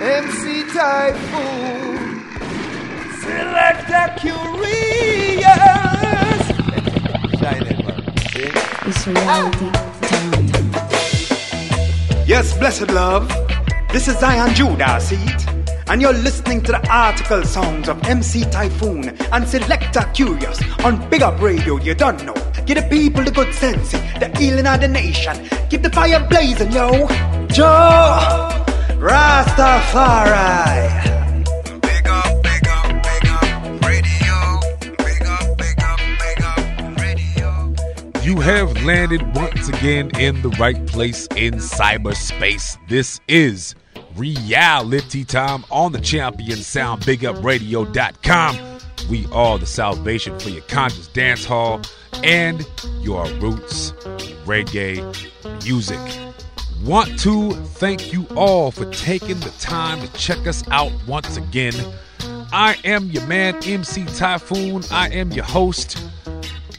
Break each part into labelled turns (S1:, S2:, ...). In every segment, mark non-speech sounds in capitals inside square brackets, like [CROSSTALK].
S1: MC Taiyefoon, Selector Kurious. Shine it, man.
S2: It's reality time.
S3: Yes, blessed love. This is Zion Judah, see it? And you're listening to the article songs of MC Taiyefoon and Selector Kurious on Big Up Radio, you don't know. Give the people the good sense, the healing of the nation. Keep the fire blazing, yo. Joe Rastafari.
S4: Big up, big up, big up, radio. Big up, big up, big up, radio.
S5: You have landed once again in the right place in cyberspace. This is reality time on the champion sound bigupradio.com. We are the salvation for your conscious dance hall and your roots reggae music. Want to thank you all for taking the time to check us out once again. I am your man, MC Taiyefoon. I am your host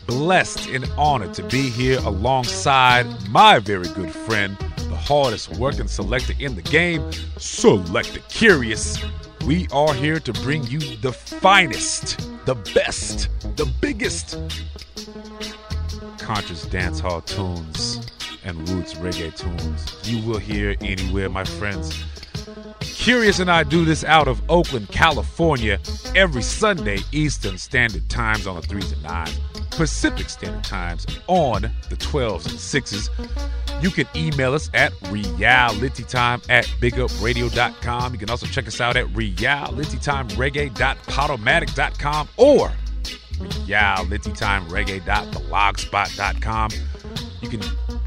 S5: blessed and honored to be here alongside my very good friend, the hardest working selector in the game, Selector Kurious. We are here to bring you the finest, the best, the biggest conscious dance hall tunes and roots reggae tunes you will hear anywhere, my friends. Kurious and I do this out of Oakland, California, every Sunday Eastern Standard Times on the 3s and 9s, Pacific Standard Times on the 12s and 6s. You can email us at realitytime at bigupradio.com. You can also check us out at realitytimereggae.podomatic.com or realitytimereggae.blogspot.com. You time reggae.thelogspot.com. You can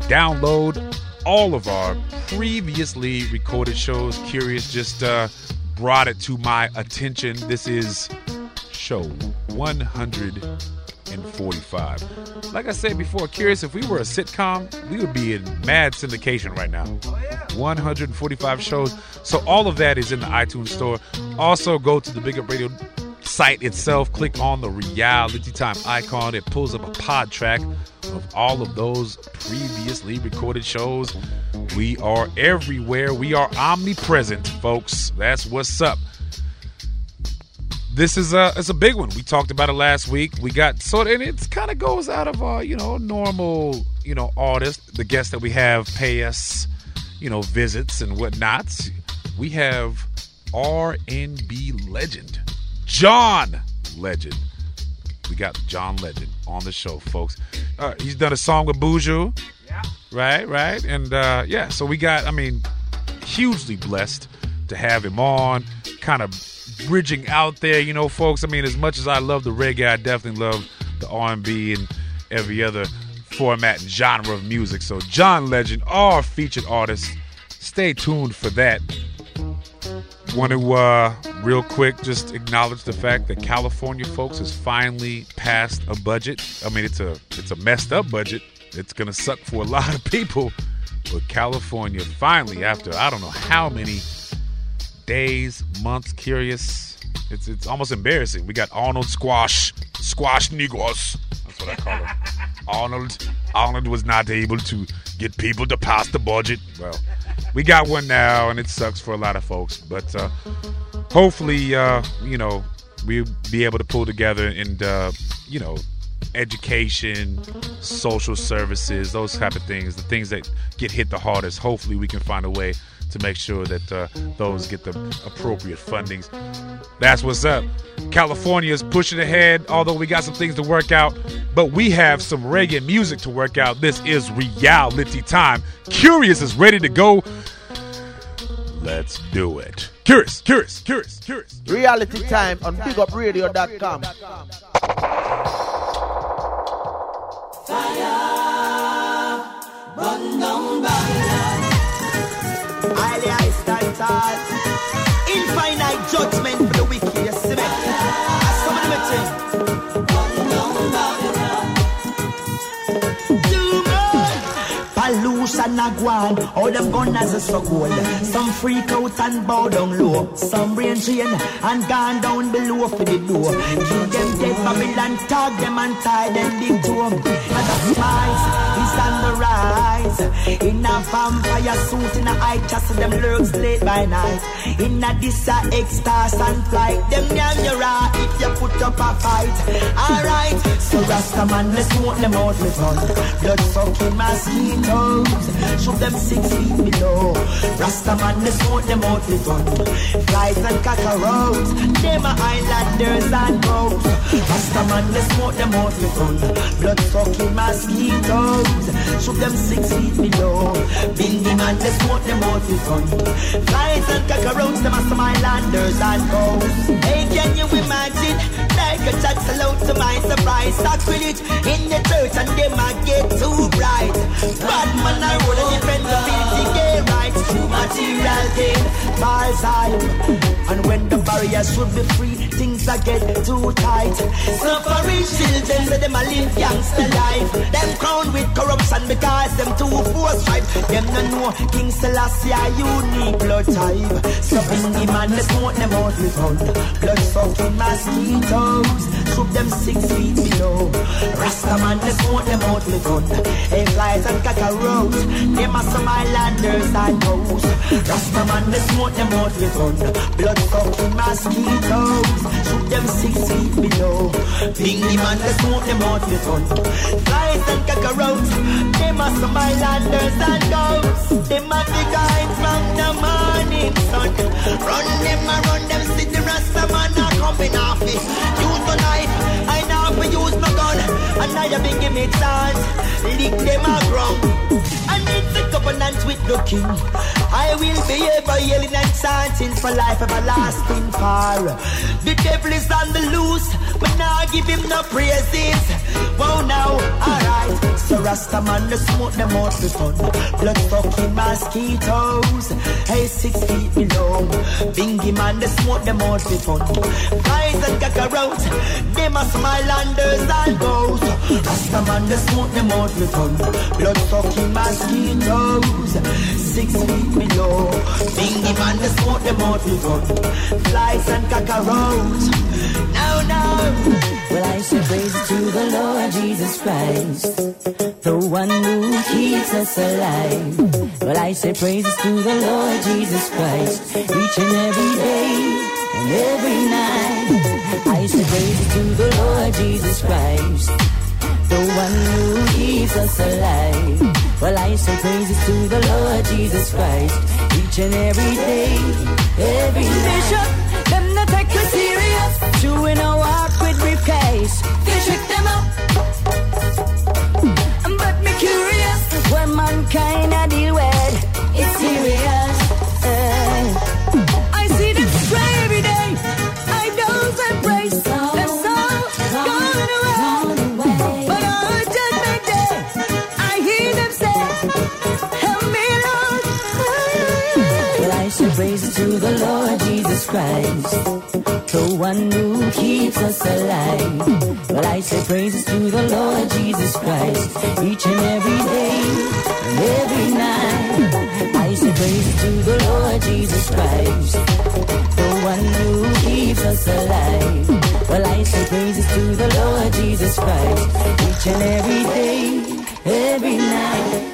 S5: download all of our previously recorded shows. Kurious just uh, brought it to my attention. This is show 145. Like I said before, Kurious, if we were a sitcom, we would be in mad syndication right now. 145 shows. So all of that is in the iTunes store. Also, go to the Big Up Radio site itself, click on the reality time icon. It pulls up a pod track of all of those previously recorded shows. We are everywhere. We are omnipresent, folks. That's what's up. This is a it's a big one. We talked about it last week. We got sort and it kind of goes out of our you know normal you know artist. The guests that we have pay us you know visits and whatnot. We have R and B legend John Legend. We got John Legend on the show, folks. Uh, he's done a song with Buju.
S1: Yeah.
S5: Right, right. And uh, yeah, so we got, I mean, hugely blessed to have him on, kind of bridging out there, you know, folks. I mean, as much as I love the reggae, I definitely love the R&B and every other format and genre of music. So John Legend, our featured artist. Stay tuned for that want to uh, real quick just acknowledge the fact that California folks has finally passed a budget. I mean, it's a it's a messed up budget. It's gonna suck for a [LAUGHS] lot of people, but California finally, after I don't know how many days, months, Kurious, it's it's almost embarrassing. We got Arnold Squash, Squash Negros. That's what I call him. [LAUGHS] Arnold Arnold was not able to get people to pass the budget. Well, we got one now, and it sucks for a lot of folks. But uh, hopefully, uh, you know, we'll be able to pull together and, uh, you know, education, social services, those type of things, the things that get hit the hardest. Hopefully, we can find a way to make sure that uh, those get the appropriate fundings. That's what's up. California is pushing ahead, although we got some things to work out, but we have some reggae music to work out. This is reality time. Kurious is ready to go. Let's do it. Kurious, curious, curious, curious.
S1: Reality time on
S6: the.
S7: Infinite judgment Pollution a gone, all them gunners is so cold. Some freak out and bow down low. Some brain drain and gone down below for the door. Kill them dead Babylon, tag them and tie them big to 'em. And the spice is on the rise. In a vampire suit, in a eye chest, them lurks late by night. In a this a extras and flight. Them damn your right if you put up a fight. Alright, so Rasta man, let's smoke them out with fun. Blood sucking mosquitoes, shoot them six feet below. Rasta man, let's smoke them out with fun. Flies and cockroaches, them are islanders and ghosts. Rasta man, let's smoke them out with fun. Blood sucking mosquitoes, shoot them six feet below. Bingy man, let's smoke them out with fun. Flies and cockroaches, them are some islanders and. Hey, can you imagine? Like a chat hello to my surprise. Sacrilege in the church and them I get too bright. Bad man, I roll and defend the building, get right. True material gain, false hype. And when the barriers should be free, things I get too tight. Suffering children, say them a live gangster life. Them crowned with corruption because them too force fight. Them no know King Selassie a unique blood type. So in the man, they smoke them out with. Blood sucking mosquitoes, shoot them six feet below. Rasta man, they smoke them out with gun. Hey, flies and cockroaches, them are some islanders and ghosts. Rasta man, they smoke them out with gun. Blood sucking mosquitoes, shoot them six feet below. Bingy man, they smoke them out with gun. Flies and cockroaches, them are some islanders and ghosts. Them are the guys from the morning sun. Run them, a run them, see the Rasta man a coming off it. Use the knife, I now for use my gun. And now you been give me chance, lick them a ground. I need the covenant with the king. I will be ever yelling and chanting for life everlasting far. The devil is on the loose, but now I give him no praises. Wow now, alright. So Rasta man, the smoke them out the sun. Blood fucking mosquitoes. Hey, six feet below. Bingy man, the smoke them out the fun. Flies and cockroaches, them are smilanders and ghosts. Rasta man, the smoke them out the fun. Blood fucking mosquitoes. Six feet below. Bingy man, the smoke them out the fun. Flies and cockroaches. Now, now.
S8: I say praise to the Lord Jesus Christ, the one who keeps us alive. Well, I say praises to the Lord Jesus Christ, each and every day and every night. I say praises to the Lord Jesus Christ, the one who keeps us alive. Well, I say praises to the Lord Jesus Christ, each and every day, every night. Bishop, them not take you serious, in a with briefcase. They trick them up. But me curious, when mankind I deal with, it's serious. Eh. I see them stray every day. I don't embrace gone away. But on judgment day, I hear them say, Help me, Lord. I to the Lord Jesus Christ, the one who keeps us alive. Well, I say praises to the Lord Jesus Christ, each and every day and every night. I say praises to the Lord Jesus Christ, the one who keeps us alive. Well, I say praises to the Lord Jesus Christ, each and every day, every night.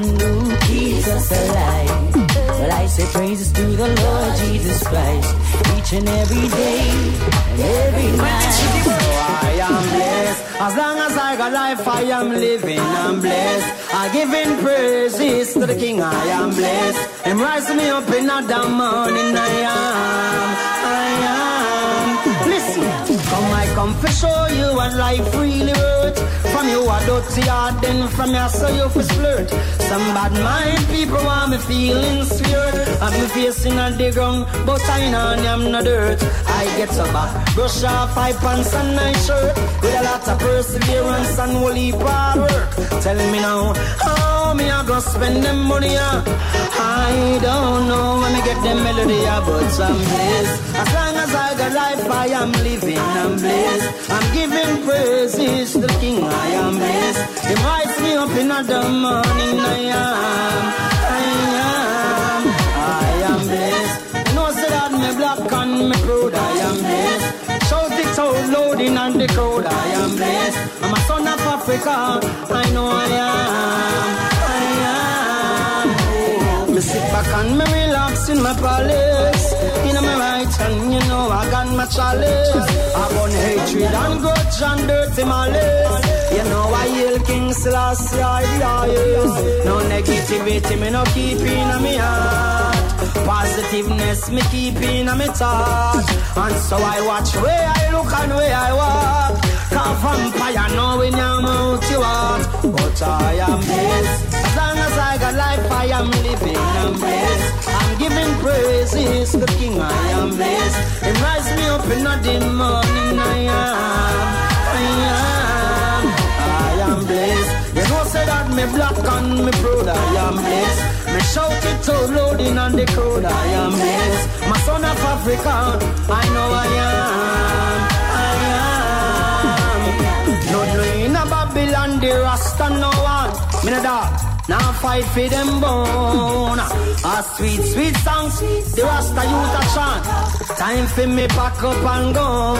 S8: One who keeps us alive. Well, I say praises to the Lord Jesus Christ each and every day and every night.
S6: So I am blessed. As long as I got life, I am living. I'm blessed. I give in praises to the King. I am blessed. And rising me up in the morning. I am. Come I come to show you what life really worth. From you a dirty heart, then from you so you fi flirt. Some bad mind people want me feeling sweet. I'm facing on the ground, but I know I'm not dirt. I get so back, brush off five pants and my shirt. With a lot of perseverance and holy hard work. Tell me now, how me I go spend them money? ah? I don't know when me get them melody, ah, but I'm blessed. As I got life, I am living, I'm blessed. I'm giving praises to the King, I am blessed. He rise me up in the morning, I am, I am, I am blessed. Know, say that me black and me proud, I am blessed. Shout it out loud in on the crowd, I am blessed. I'm a son of Africa, I know I am, I am. Me sit back and me relax in my palace. My chalice. I burn hatred and grudge and dirty malice. You know I hail King Selassie, I rise. No negativity, me no keep in me heart. Positiveness, me keep in me thought. And so I watch where I look and where I walk. Cause vampire know when your mouth you want. But I am blessed. As long as I got life, I am living, I'm blessed. Giving praises to the King, I am blessed. He rise me up in the morning, I am, I am, I am blessed. You know, say that me black and me proud, I am blessed. Me shout it out loud in on the crowd, I am blessed. My son of Africa, I know I am, I am. No doing a Babylon, the Rasta no one. Me no dog. Now fight for them bone. A sweet, sweet song, the Rasta youth a chant. Time for me pack up and go.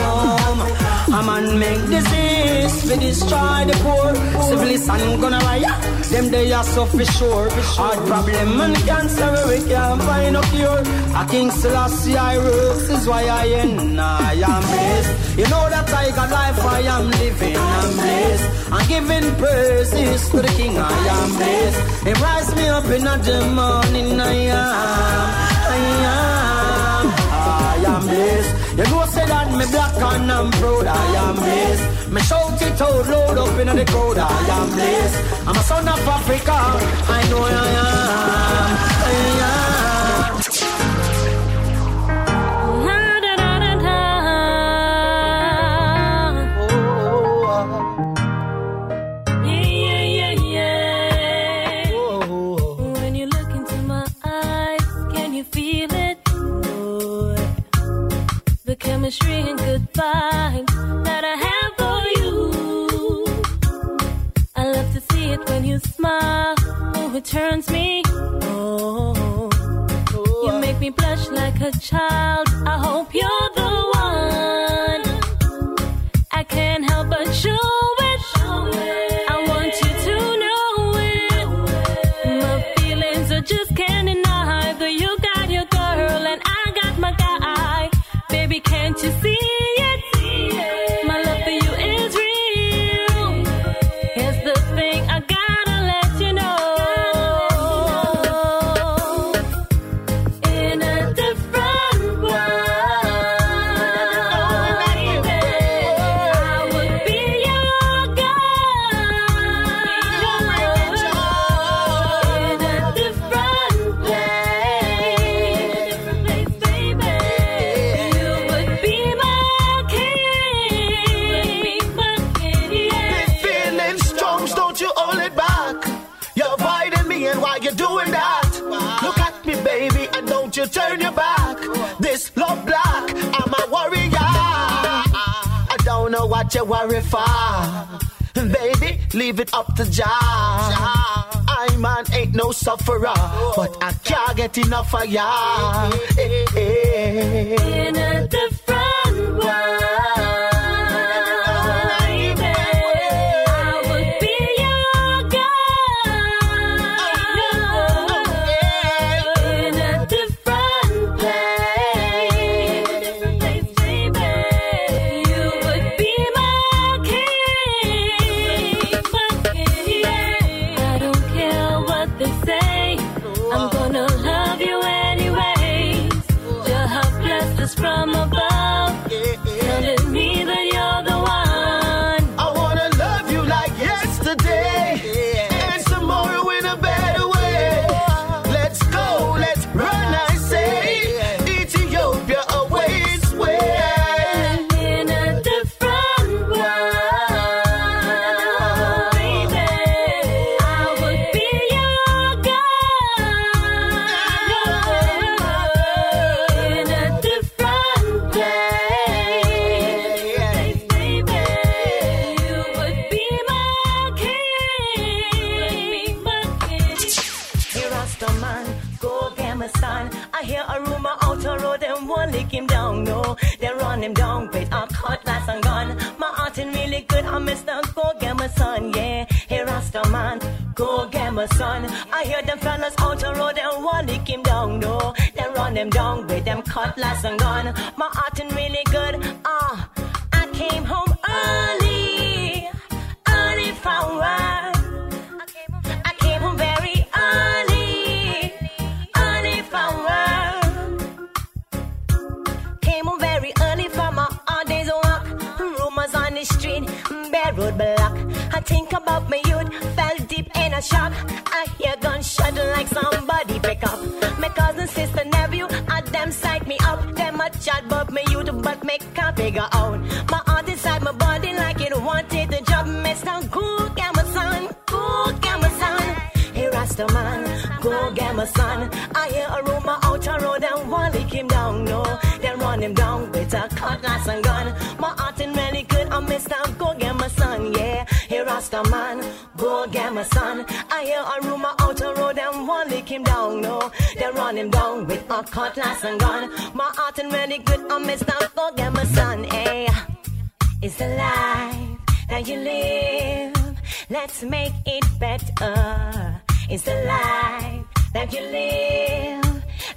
S6: A man make disease for destroy the poor. Civilization gonna riot. Them they are so for sure. Heart problem and cancer we can't find a cure. A King Selassie I works is why I am I am blessed. You know that I got life I am living. I'm blessed. I'm giving praises to the King. I am blessed. He rise me up in the morning. I am. I am. I am blessed. You know say that me black and I'm proud. I am blessed. Me shout it out loud up in the crowd. I am blessed. I'm a son of Africa. I know I am.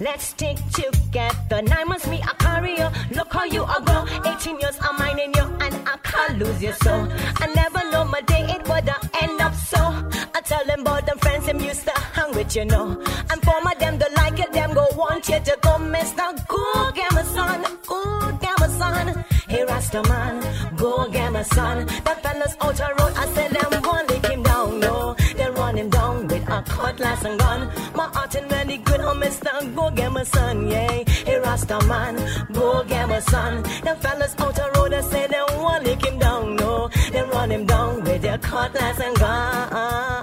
S9: Let's stick together. Nine months me a career. Look how you are grow. 18 years I'm minding you and I can't lose you so. I never know my day it would end up so. I tell them about them friends them used to hang with you know. And for my them the like it them go want you to go Mr. Go get my son. Go get my son. Rasta man, go get my son. That fellas out the road, I said cutlass and gun. My heart ain't really good, oh mister, go get my son, yeah. Hey Rasta man, go get my son. The fellas out the road, I said them one lick him down, no. They run him down with their cutlass and gun.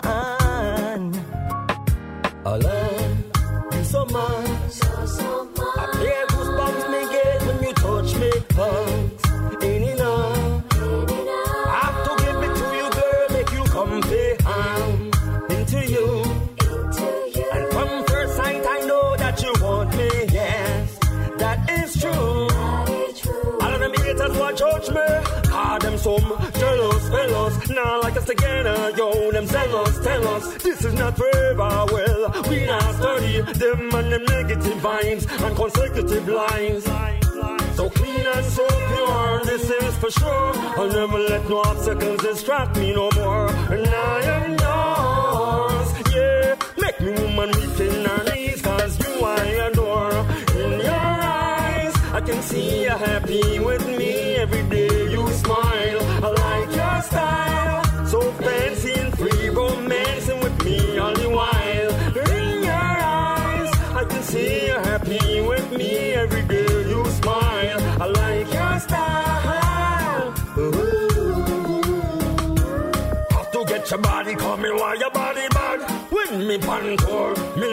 S10: Yo, them zealous tell us this is not forever. Well, we not study them and them negative vibes and consecutive lines. So clean and so pure, this is for sure. I'll never let no obstacles distract me no more. And I am yours, yeah. Make me woman weak in her knees, cause you I adore. In your eyes, I can see you're happy with me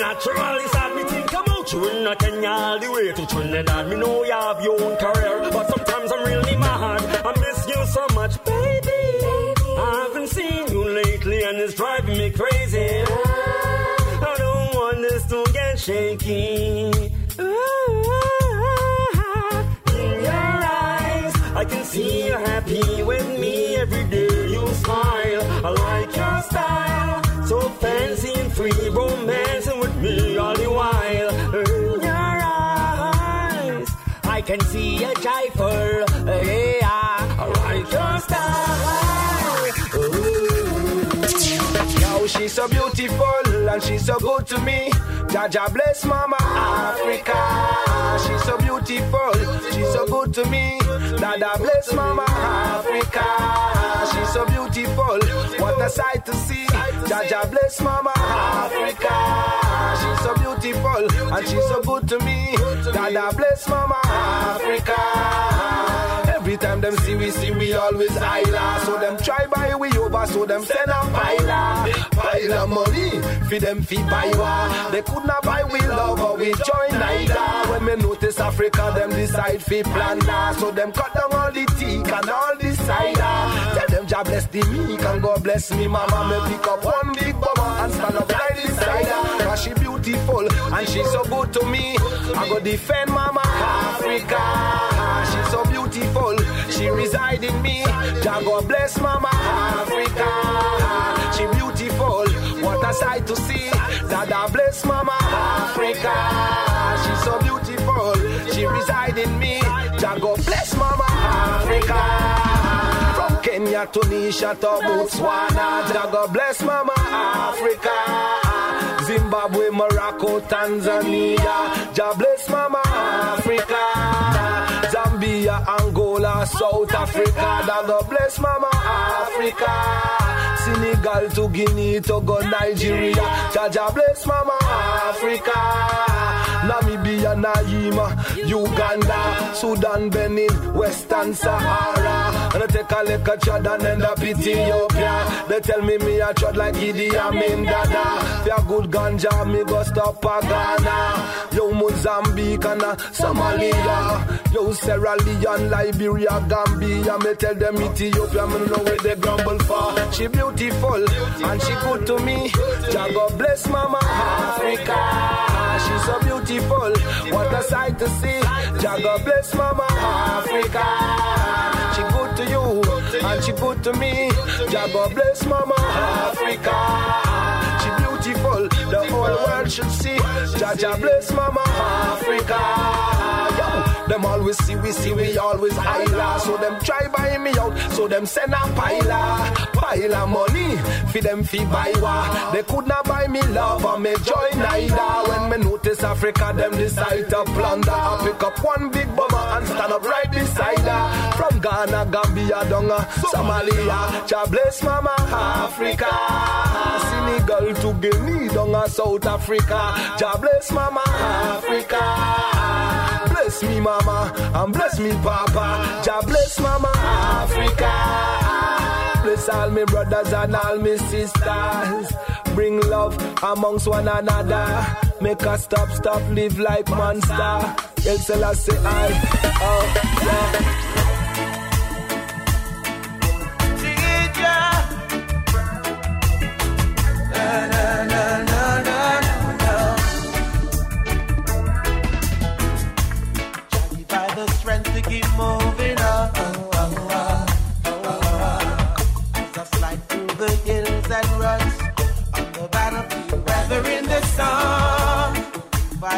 S10: me naturally sad. Me think about you in a Kenya all the way to Trinidad. Me know you have your own career, but sometimes I'm really mad. I miss you so much, baby. I haven't seen you lately and it's driving me crazy. I don't want this to get shaky. In your eyes, I can see you're happy with me every day. You smile, I like your style. So fancy can see a joyful, yeah. Your style. Ooh.
S11: Yo, she's so beautiful and she's so good to me. Jaja bless Mama Africa. She's so beautiful, she's so good to me. Dada bless Mama Africa. She's so beautiful, what a sight to see. Jaja bless Mama Africa. She's so beautiful and she's so good to me. Dada bless Mama Africa. Time them see we see we always isla. So them try buy we over, so them send a pile pile of money for them fee buy wa. They could not buy we love or we join neither. When me notice Africa, them decide fi plan. So them cut down all the teak and all the cider. Tell them Jah bless the meek and God bless me mama. Me pick up one big bummer and stand up like the cider. Cause she beautiful and she so good to me. I go defend mama Africa. She's so beautiful, she reside in me. Jah God bless mama Africa. She beautiful, what a sight to see. Dada bless mama Africa. She's so beautiful, she reside in me. Jah God bless mama Africa. From Kenya to Nisha to Botswana, Jah God bless mama Africa. Zimbabwe, Morocco, Tanzania, Jah bless mama Africa. Angola, South Africa, Jah God bless mama Africa. Senegal to Guinea, Togo, Nigeria, Jaja bless mama Africa. Namibia, Naima, Uganda, Sudan, Benin, Western Sahara. And I take a look at Chad and end up Ethiopia. They tell me me a chod like Idi Amin Dada. For a good ganja, me go stop a Ghana. Yo Mozambique and Somalia. Yo Sierra Leone, Liberia, Gambia. Me tell them Ethiopia, me know where they grumble for. She beautiful and she good to me. Jah God bless Mama Africa. She's so beautiful, what a sight to see. Jah God bless Mama Africa. She good to you and she good to me. Jah God bless Mama Africa. She beautiful, the whole world should see. Jah bless Mama Africa. Them always see we see we always high So them try buy me out, so them send a pile pile money for them fee buy wa. They could not buy me love or me joy neither. When me notice Africa, them decide to plunder. I pick up one big bomber and stand up right beside her. From Ghana, Gambia, Donga, Somalia, Jah bless Mama Africa. Senegal to Guinea, Donga, South Africa. Jah bless Mama Africa. Bless me, Mama, and bless me, Papa. Jah bless Mama Africa. Bless all me brothers and all me sisters. Bring love amongst one another. Make us stop, stop, live like monster. El Selassie, I, oh, yeah.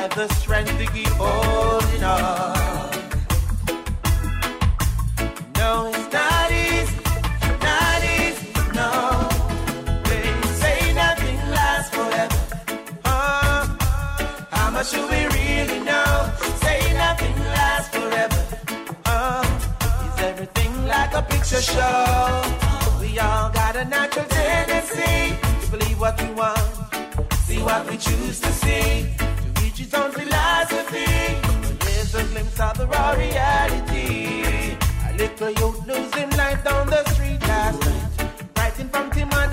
S7: By the strength to keep holding on. No, it's not easy, not easy, no. They say nothing lasts forever. Uh, how much do we really know? Say nothing lasts forever. Uh, is everything like a picture show? We all got a natural tendency to believe what we want, see what we choose to see, its own philosophy. There's a glimpse of the raw reality. A little youth losing life down the street last night. In front of my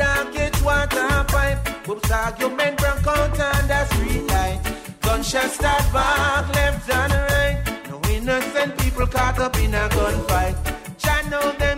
S7: water pipe. Groups argument broke out on the street light. Gunshots start back, left and right. No innocent people caught up in a gunfight. Know them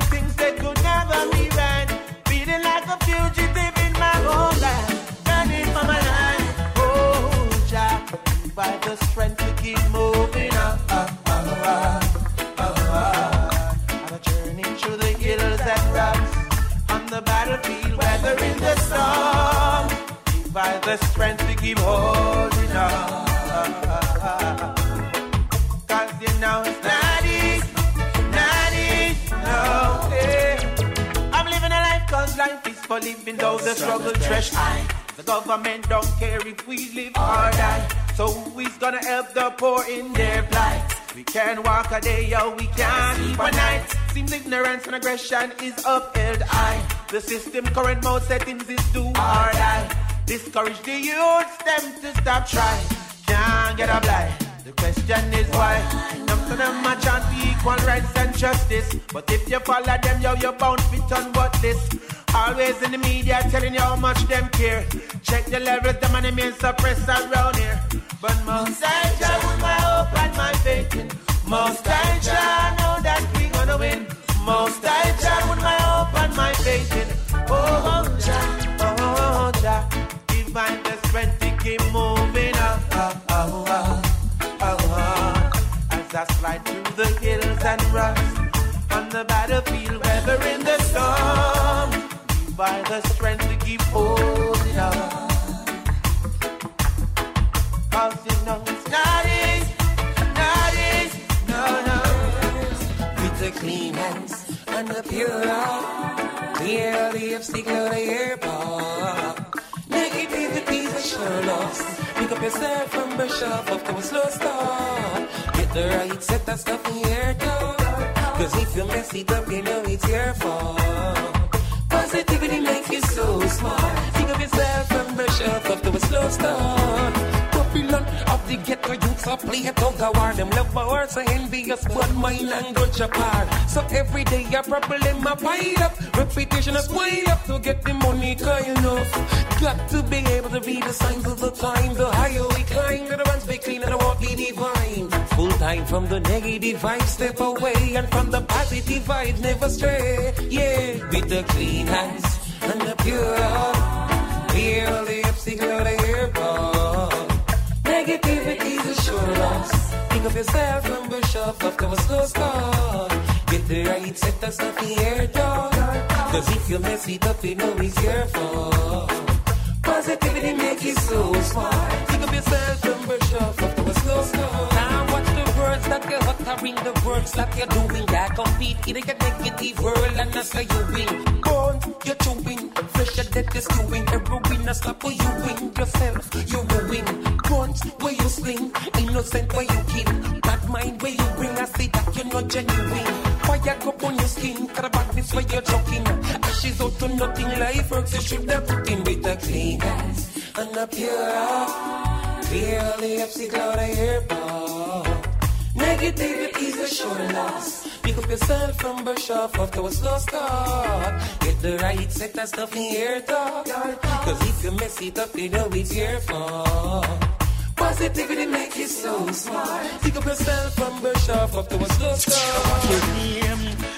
S7: for living a life called life, peaceful living, though the struggle thresh high. The government don't care if we live or die. So who is gonna help the poor in their plight? We can't walk a day, yo, we can't sleep a night. Seems ignorance and aggression is upheld high. The system current mode settings is do or die. Discourage the youths, them to stop trying. Can't get a blind. The question is why. None of them a chant equal rights and justice. But if you follow them, yo, you're bound on what this. Always in the media telling you how much them care. Check the levels, the money mean suppress around here. But most I just put my hope and my faith in. Most I just know that we gonna win. Most I just put my hope and my faith in. Oh, Jah, oh, Jah, divine the strength to keep moving up. Oh, oh, oh, oh, oh. As I slide through the hills and rocks on the battlefield, weather in the storm. By the strength to keep holding on. Cause you know it's not easy, not easy, no, no.
S12: with the clean hands and the pure heart. Clear the obstacle of the airport. Negativity is a sure loss. Pick up yourself and brush off after a slow start. Get the right set of stuff in your door. Cause if you mess it up, you know it's your fault. Positivity makes you so smart. Pick up yourself and brush off after a slow start. Babylon of the ghetto youths are play a tug of war. Them love my words so envious, mind and grudge apart. So every day a problem a pile up. Reputation a spoil up to get the money high enough. Got to be able to read the signs of the time. The higher we climb, the ones we clean and the walk divine. Full time from the negative vibes, step away. And from the positive vibes, never stray. Yeah, with the clean hands and the pure. Feel the obstacle the airport. Negativity is a sure loss. Think of yourself and brush off after a slow start. Get the right set of stuff in your door. Cause if you mess it up, you know it's your fault. Positivity make you so smart. Think of yourself and brush off after a slow start. Words that you're uttering, the works that you're doing. That compete in a negative world and that's how you win. Born, you're chewing, flesh your death is stewing. Every a stop for you win yourself, you ruin. Guns where you sling, innocent where you kill. Bad mind where you bring, I say that you're not genuine. Fire up on your skin, got a badness where you're joking. Ashes out to nothing, life works, you should have put in with a clean hands and a pure. Clear the obstacle out of your path. Negativity is a sure loss. Pick up yourself from brush off after a slow start. Get the right set of stuff in your talk. Cause if you mess it up, you know it's your fault. Positivity make you so smart. Pick up yourself from brush off after a slow start.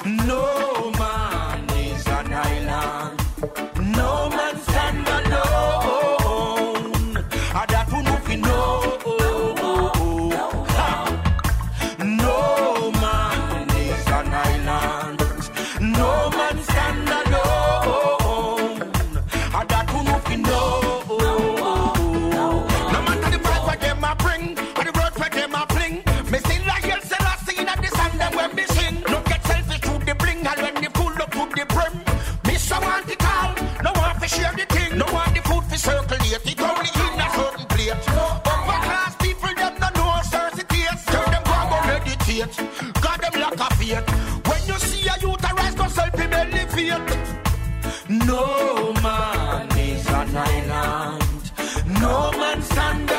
S7: No man is an island. To circulate. It only in a certain plate. Upper class people them no know certificate. Tell them go go meditate. God them lack of faith. When you see a youth arise, go self elevate. No man is an island. No man stand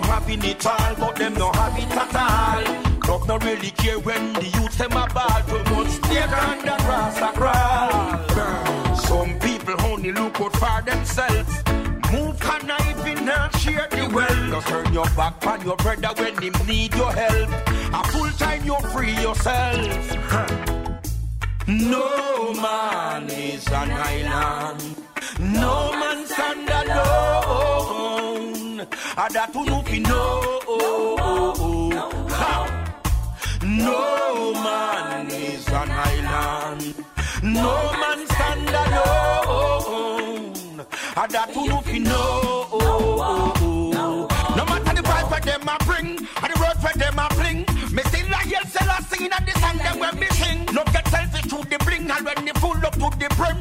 S7: them having it all, but them no have it at all. Club no really care when the youth them a ball too much stake and the grass a crawl. Some people only look out for themselves. Move conniving and share the wealth. Just turn your back on your brother when him need your help. A full time you free yourself. No man is an island. No man stand alone. And that who know fi know. Ha. No man is an island.
S11: No man stand alone. And that who know fi know. No matter the price for them I bring, and the word for them I bring. And the song them when me sing. No get selfish to the bring, and when the full up to the brim.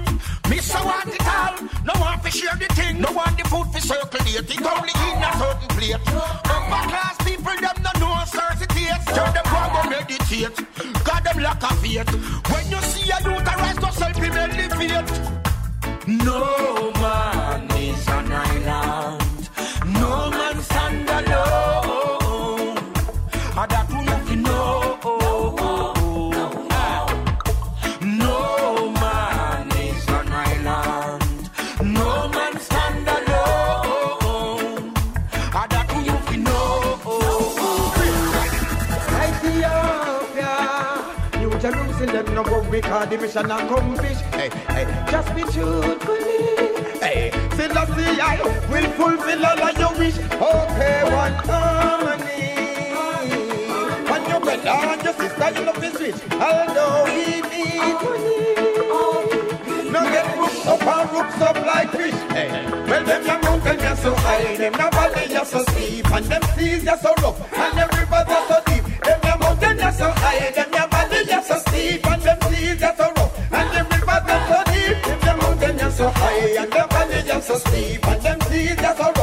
S11: Me so want it all, no want to share the thing. No want the food to circulate, it only in a certain plate. Upper class people them no know certain taste. Turn them go go meditate, God them lack of faith. When you see a youth arise, go self him elevate. No man is an island. No
S7: go because the mission accomplished. Hey, hey, just be truthfully. Hey, Selassie, I will fulfill all of your wish. Okay, one harmony. When you brother and your sister, you love is rich. Although we need money. No get roots up and roots up like fish. Hey, well, them your mountain, you're so high. Them your valley, you're so steep. And them seas, you're so rough. And them rivers, you're so deep. Them your mountain, you're so high. So steep. And them seas, you're so rough. And them rivers, you're so deep. Them your mountain, you're so high. And them valley, you're so steep. And them seas, you're so rough.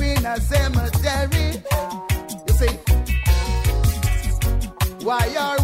S7: In a
S13: cemetery. You see, why are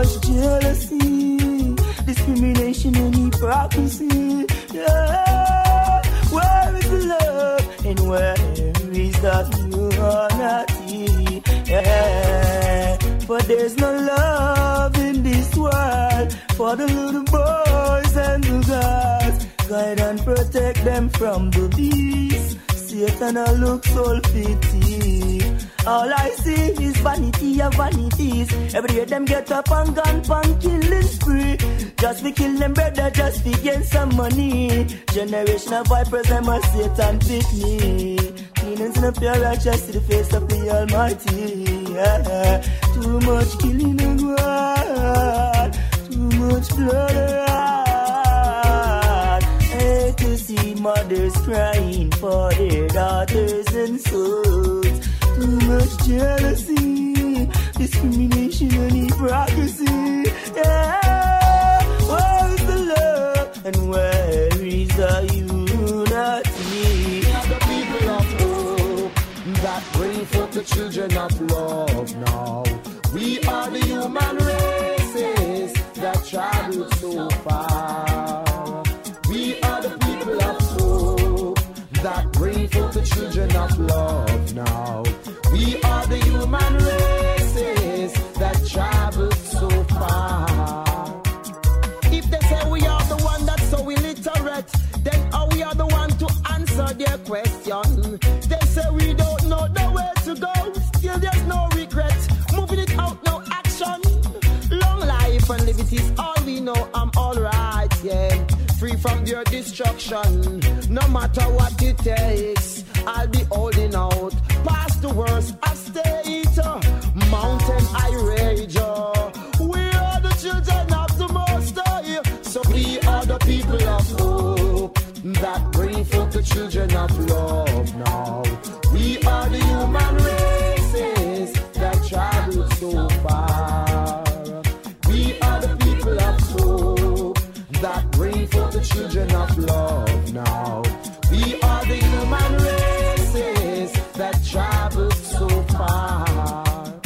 S14: much jealousy, discrimination and hypocrisy. Yeah. Where is the love and where is that unity? Yeah. But there's no love in this world for the little boys and the girls. Guide and protect them from the beast. Satan I look so pity. All I see is vanity of vanities. Every day them get up and gone pan killing spree. Just we kill them better, just we gain some money. Generation of vipers, them a Satan pick me. Cleaning a pure, righteous to the face of the Almighty. Yeah. Too much killing and war. Too much blood. mothers crying for their daughters and sons. Too much jealousy, discrimination and hypocrisy. Yeah, where is the love and where is the unity?
S7: Are the people of hope that bring forth the children of love now. answer their question. They say we don't know the way to go, still there's no regret. Moving it out, no action. Long life and liberty's all we know. I'm alright, yeah. Free from your destruction. No matter what it takes, I'll be holding out. Past the worst, I stay it. Mountain I rage. the children of love now. We are the human races that traveled so far. We are the people of hope that bring forth the children of love now. We are the human races that traveled so far.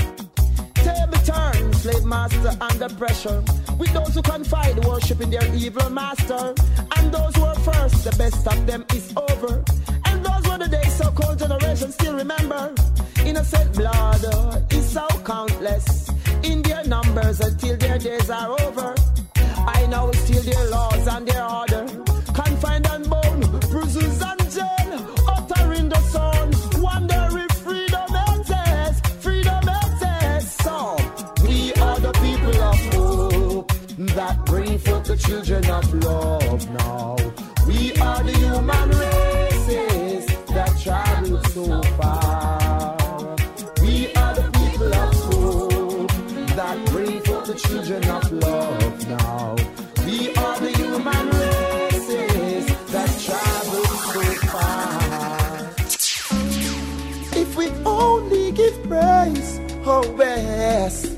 S7: Table turn, slave master under pressure. With those who confide, worship in their evil master. And those who are first, the best of them is over. And those were the days so cold generation still remember. Innocent blood is so countless in their numbers until their days are over. I know still their laws and their order. That bring forth the children of love now. We are the human races that travel so far. We are the people of hope that bring forth the children of love now. We are the human races that travel so far. If we only give praise, oh yes,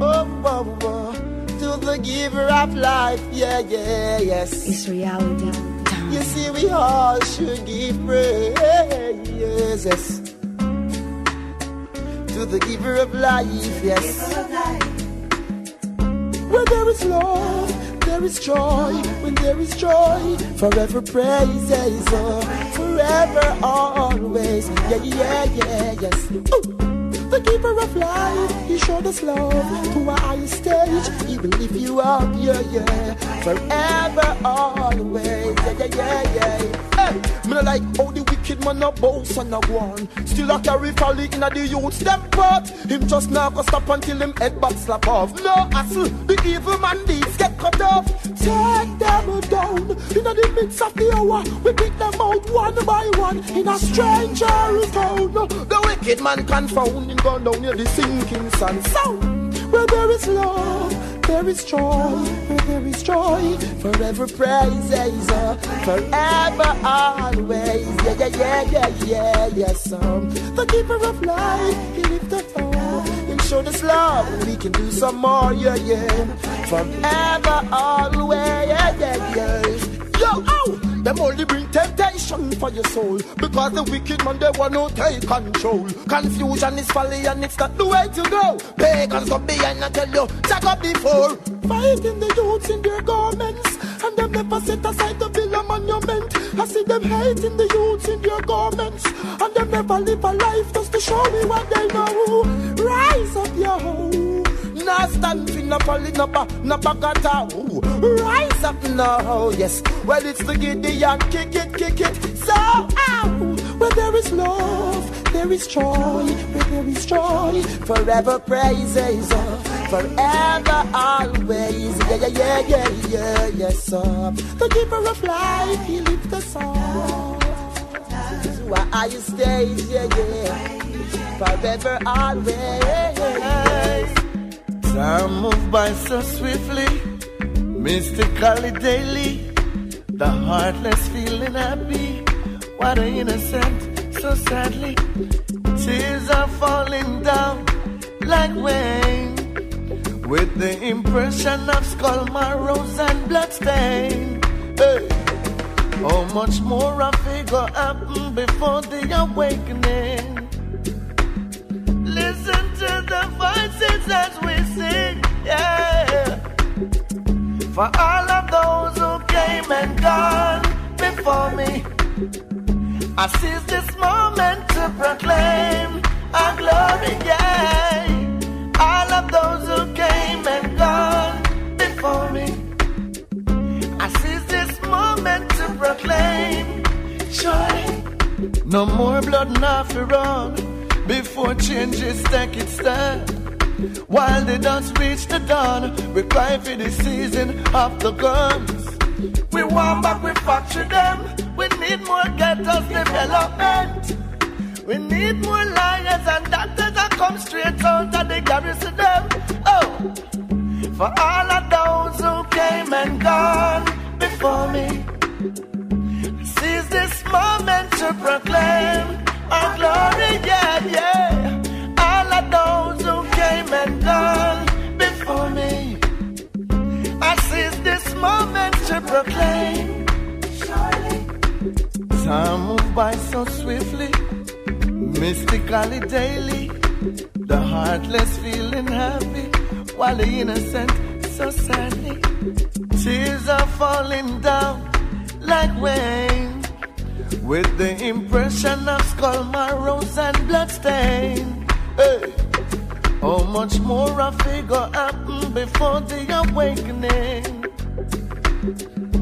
S7: oh, oh, oh, to the giver of life, yeah, yeah, yes.
S2: It's reality.
S7: You see, we all should give praise, yes, to the giver of life, yes. Where there is love, there is joy. When there is joy, forever praises, oh, forever always. Yeah, yeah, yeah, yes. Ooh. The giver of life, he showed us love to a higher stage. Will lift you up, yeah, yeah, forever always. Yeah, yeah, yeah, yeah. Me no like how the wicked man a boss and a go on. Still a carry folly in a the youth them part. Him just now go stop until him head back slap off. No hassle, the evil man deeds get cut off. Take them down in a the midst of the hour. We pick them out one by one in a stranger's town. The wicked man confound gone down near the sinking sun. So where there is love, there is joy. Where there is joy, forever praises, uh, forever always. Yeah, yeah, yeah, yeah, yeah, yes. Um, the giver of life, he lift us up. Him showed us love, we can do some more. Yeah, yeah, forever always. Yeah, yeah, yeah. Yo, oh, them only bring temptation for your soul because the wicked man they want to take control. Confusion is folly and it's not the way to go. Pagans come behind and tell you check up before. Fighting the youths in their garments and them never set aside the villa monument. I see them hating the youths in their garments and them never live a life just to show me what they know. Rise up, yo. Now stand for no no ba, no at all. Rise up now, yes. Well, it's the Gideon, kick it, kick it. So, ow. Where there is love, there is joy. Where there is joy, forever praises. Forever, always. Yeah, yeah, yeah, yeah, yeah, yes. Uh, the giver of life, he lifts us up. Why are you stay? Yeah, yeah. Forever, always.
S15: Time move by so swiftly, mystically daily. The heartless feeling happy, what a innocent, so sadly. Tears are falling down like rain, with the impression of skull marrows and bloodstain. Hey. How much more of it go happen before the awakening? The voices as we sing, yeah. For all of those who came and gone before me, I seize this moment to proclaim our glory, yeah. All of those who came and gone before me, I seize this moment to proclaim, surely no more blood now for run before changes take its stand. While the dust reach the dawn, we cry for the season of the guns. We want back, we factory them. We need more ghettos development. We need more liars and doctors that come straight out of the garrison them. Oh, for all of those who came and gone before me.
S16: seize this moment to proclaim glory, yeah, yeah. All of those who came and gone before me. I seize this moment to proclaim. Surely. Time move by so swiftly, mystically daily. The heartless feeling happy, while the innocent so sadly. Tears are falling down like rain, with the impression of skull marrows and bloodstain. Hey. How much more a figure happen before the awakening?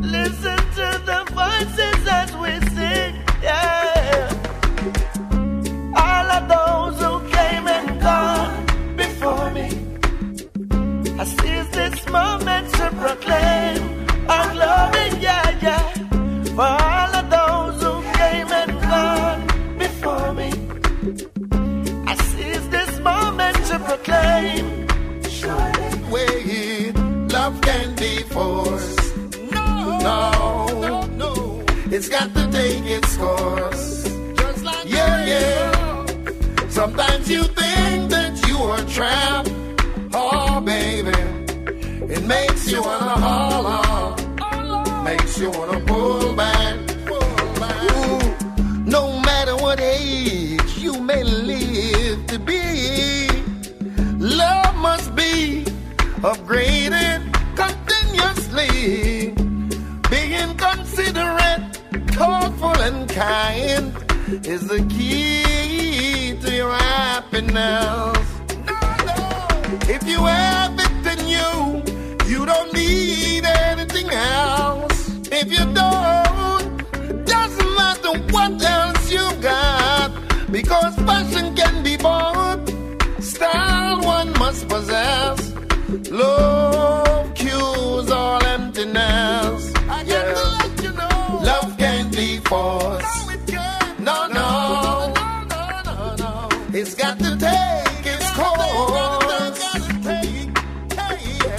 S16: Listen to the voices as we sing, yeah. All of those who came and gone before me. I seize this moment to proclaim our glory, yeah, yeah. For
S7: be. No, no, no. It's got to take its course. Just like yeah, yeah. Sometimes you think that you are trapped. Oh, baby. It makes you wanna on. Makes you wanna pull back. Ooh, no matter what age you may live to be, love must be upgraded continuously. Kind is the key to your happiness. If you have it in you, you don't need anything else. If you don't, doesn't matter what else you got, because passion can be bought. Style one must possess. Love cures all emptiness. I got to let you know. Love can't be forced. It's got to take its course.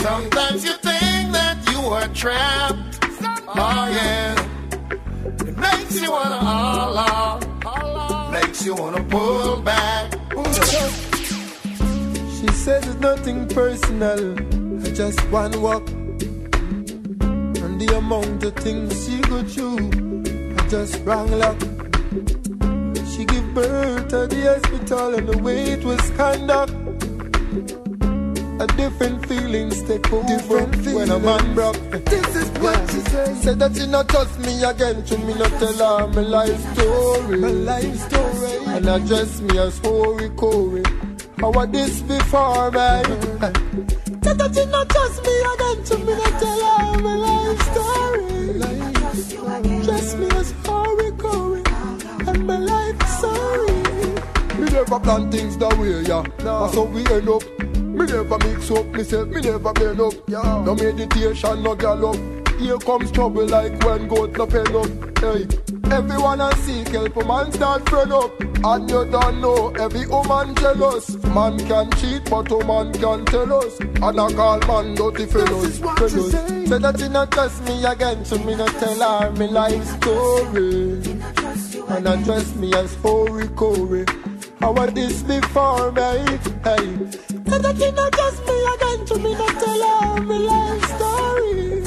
S7: Sometimes you think that you are trapped. Oh yeah. It makes you wanna off. Makes you wanna pull back.
S11: She says it's nothing personal, I just one walk. And the amount of things she go through, I just wrong luck. Birth at the hospital and the way it was conduct. A different feelings take over different when a man broke. This is what she said. Said that she not trust me again. To me not tell her my life story. My life story. And address me as Hori Corey. How was this before, man? Said that she not trust me again. To me not tell her my life story. Never plan things that way, yeah. That's how we end up. Me never mix up myself, me never bend up. Yeah. No meditation, no gallop. Here comes trouble like when goat no pen up. Hey. Everyone I seek help, a man start friend up. And you don't know, every woman jealous. Man can cheat, but a woman can tell us. And I call man dirty fellows. fellows. Say that you not trust me again, so me not tell her me life story. And address me as Hori Corey. How was this before me? Hey. That you not trust me again, to me not tell her my life story.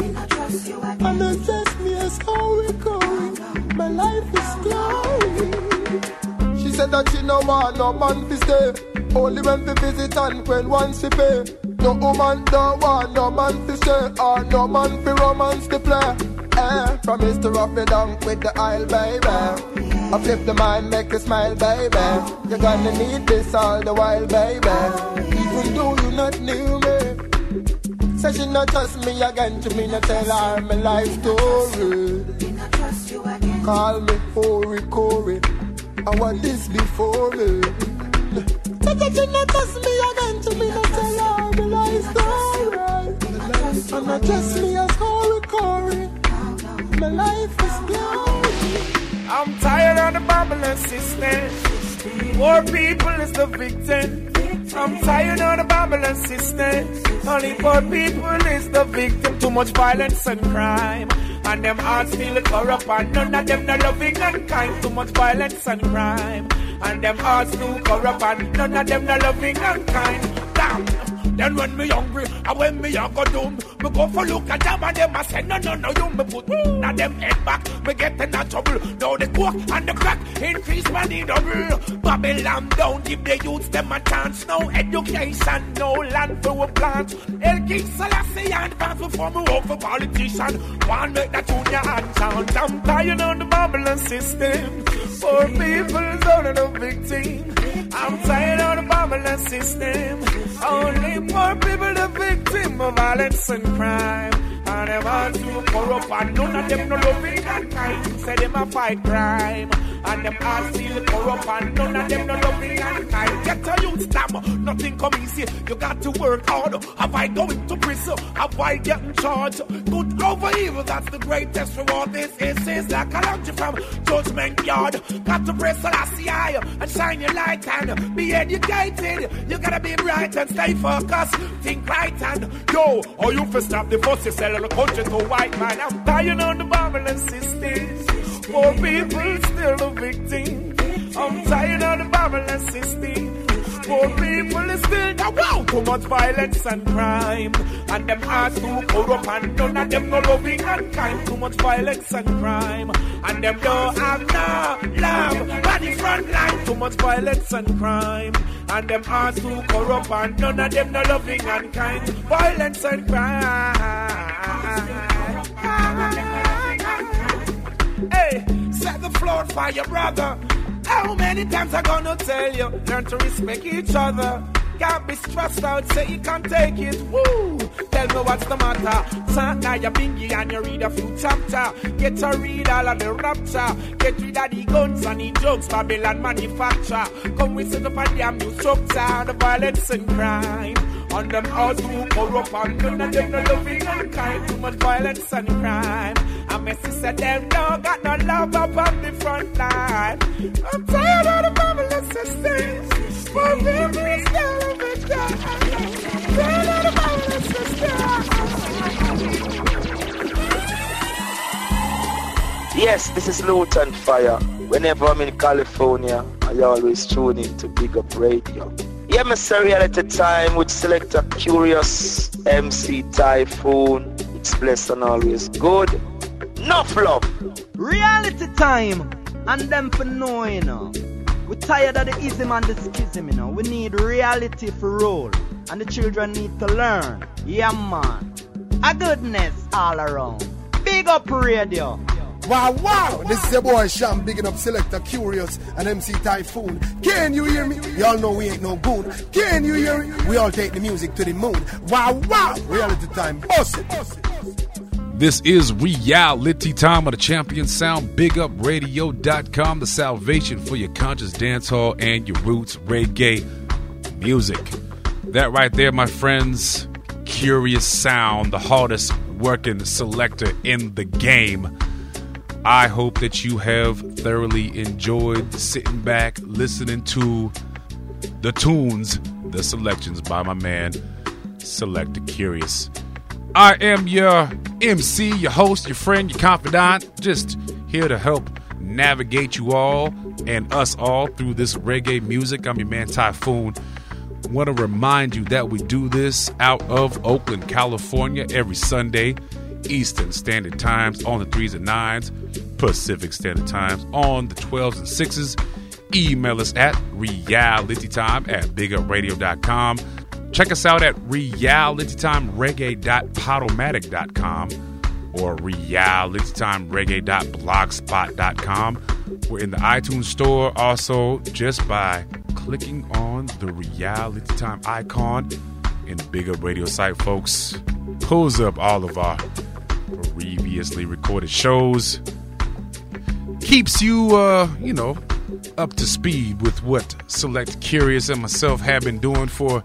S11: And address me as we Corey. My life is glory. She said that she no want no man to stay. Only when we visit and when once we pay. No woman don't want no man to stay. Or no man for romance to play. Eh, promise to rock me down with the aisle, baby. I flip the mind, make you smile, baby. You're gonna need this all the while, baby. Even though you not knew me. Say she not trust me again, to me not tell her my life story. Call me Hori Corey. I want this before me. Say she not trust me again, to me not tell her my life story. And not trust me as Hori Corey. My life is glory.
S16: I'm tired of the Babylon system. Poor people is the victim. I'm tired of the Babylon system. Only poor people is the victim. Too much violence and crime. And them hearts still corrupt and none of them not loving and kind. Too much violence and crime. And them hearts too corrupt and none of them not loving and kind. Damn. Then when me hungry, and when me a go down, me go for look at them and them a say no no no you me put na them head back, me get in a trouble. Now the coke and the crack increase money double. Babylon down, give the youths them a chance. No education, no land for a plant. El King Selassie advance before me work for politician. One make that junior and chant. I'm tired of the Babylon system. Poor people down in the victim. I'm tired of the Babylon system. Only poor people the victim of violence and crime. And them all too corrupt and none of them no loving and kind. Say them a fight crime. And them all still corrupt and none of them no loving and kind. Get a youth slam, nothing come easy. You got to work hard. Avoid going to prison. Avoid getting charged. Good over evil, that's the greatest reward. This is, is like a lunch from judgment yard. Got to press the last eye and shine your light and be educated. You gotta be bright and stay focused. Think right and yo, or you for stop the fuss yourself in the country to white man. I'm dying on the Babylon systems. More people still the victim. I'm tired of the Babylon system. More people is still the wow. Too much violence and crime. And them hearts too corrupt and none of them no loving and kind. Too much violence and crime. And them don't have no love. The front line. Too much violence and crime. And them hearts too corrupt and none of them no loving and kind. Violence and crime. Hey, set the floor for your brother. How many times I gonna tell you? Learn to respect each other. Can't be stressed out, say you can't take it. Woo! Tell me what's the matter. Talk now you bingy and you read a few chapter. Get to read all of the rapture. Get rid of the guns and the drugs Babylon manufacture. Come we set up a damn new structure. The violence and crime. On them all too corrupt and none of them no loving and kind. Too much violence and crime. And my sister them don't got no love up on the front line. I'm tired of the Babylon system. For people is still a victim. Tired of the Babylon system.
S17: Yes, this is Luton Fyah. Whenever I'm in California, I always tune in to Big Up Radio. Yeah, my reality time with Selector Kurious MC Taiyefoon. It's blessed and always good. Enough love.
S18: Reality time, and them for know, you know. We're tired of the ism and the schism, you know. We need reality for roll, and the children need to learn. Yeah, man. A goodness all around. Big up radio.
S19: Wow, wow! This is your boy Sham, bigging up Selector Kurious and MC Taiyefoon. Can you hear me? Y'all know we ain't no goon. Can you hear me? We all take the music to the moon. Wow, wow! Reality time, boss it.
S5: This is reality time of the champion sound. BigUpRadio.com, the salvation for your conscious dance hall and your roots reggae music. That right there, my friends, Kurious Sound, the hardest working selector in the game. I hope that you have thoroughly enjoyed sitting back, listening to the tunes, the selections by my man, Selector Kurious. I am your MC, your host, your friend, your confidant, just here to help navigate you all and us all through this reggae music. I'm your man Taiyefoon. Want to remind you that we do this out of Oakland, California every Sunday, Eastern Standard Times on the 3s and 9s, Pacific Standard Times on the 12s and 6s. Email us at realitytime at bigupradio.com. Check us out at realitytimereggae.podomatic.com or realitytimereggae.blogspot.com. We're in the iTunes store also just by clicking on the Reality Time icon in the Big Up Radio site, folks. Pulls up all of our previously recorded shows. Keeps you, uh, you know, up to speed with what Select Kurious and myself have been doing for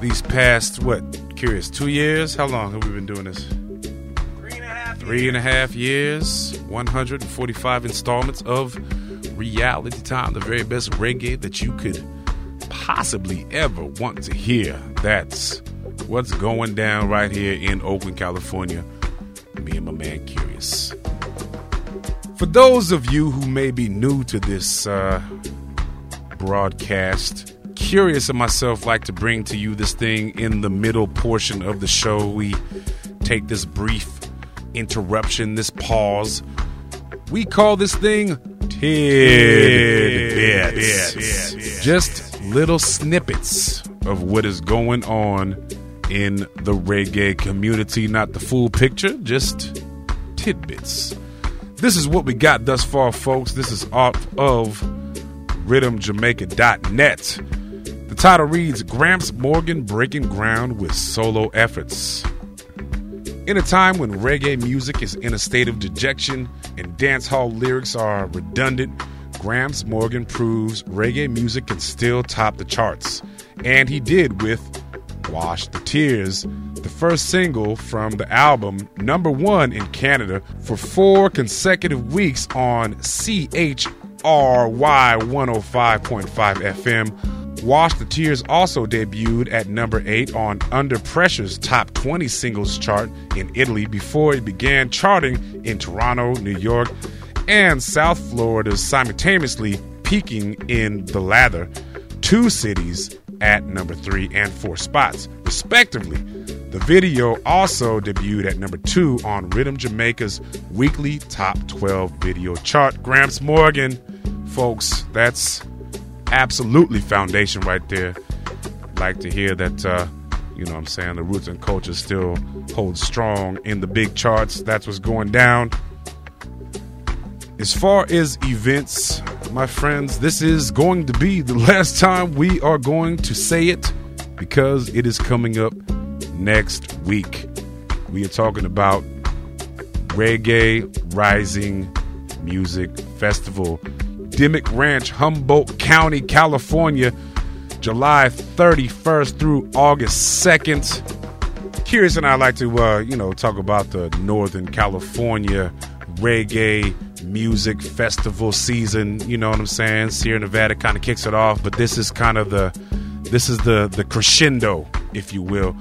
S5: these past, what, Kurious, two years? How long have we been doing this? Three and a half years, 145 installments of Reality Time, the very best reggae that you could possibly ever want to hear. That's what's going down right here in Oakland, California. Me and my man Kurious. For those of you who may be new to this uh, broadcast, Kurious and myself like to bring to you this thing in the middle portion of the show. We take this brief interruption, this pause. We call this thing tidbits. Just little snippets of what is going on in the reggae community. Not the full picture, just tidbits. This is what we got thus far, folks. This is off of rhythmjamaica.net. The title reads Gramps Morgan breaking ground with solo efforts. In a time when reggae music is in a state of dejection and dancehall lyrics are redundant, Gramps Morgan proves reggae music can still top the charts. And he did with Wash the Tears, the first single from the album, number one in Canada for four consecutive weeks on CHRY 105.5 FM. Wash the Tears also debuted at number 8 on Under Pressure's top 20 singles chart in Italy before it began charting in Toronto, New York, and South Florida, simultaneously peaking in the latter two cities at number 3 and 4 spots, respectively. The video also debuted at number 2 on Rhythm Jamaica's weekly top 12 video chart. Gramps Morgan, folks, that's absolutely foundation right there. Like to hear that, uh, you know what I'm saying, the roots and culture still hold strong in the big charts. That's what's going down. As far as events, my friends, this is going to be the last time we are going to say it because it is coming up next week. We are talking about Reggae Rising Music Festival Dimmick Ranch, Humboldt County, California, July 31st through August 2nd. Kurious and I like to, uh, you know, talk about the Northern California reggae music festival season. You know what I'm saying? Sierra Nevada kind of kicks it off, but this is kind of the, this is the the crescendo, if you will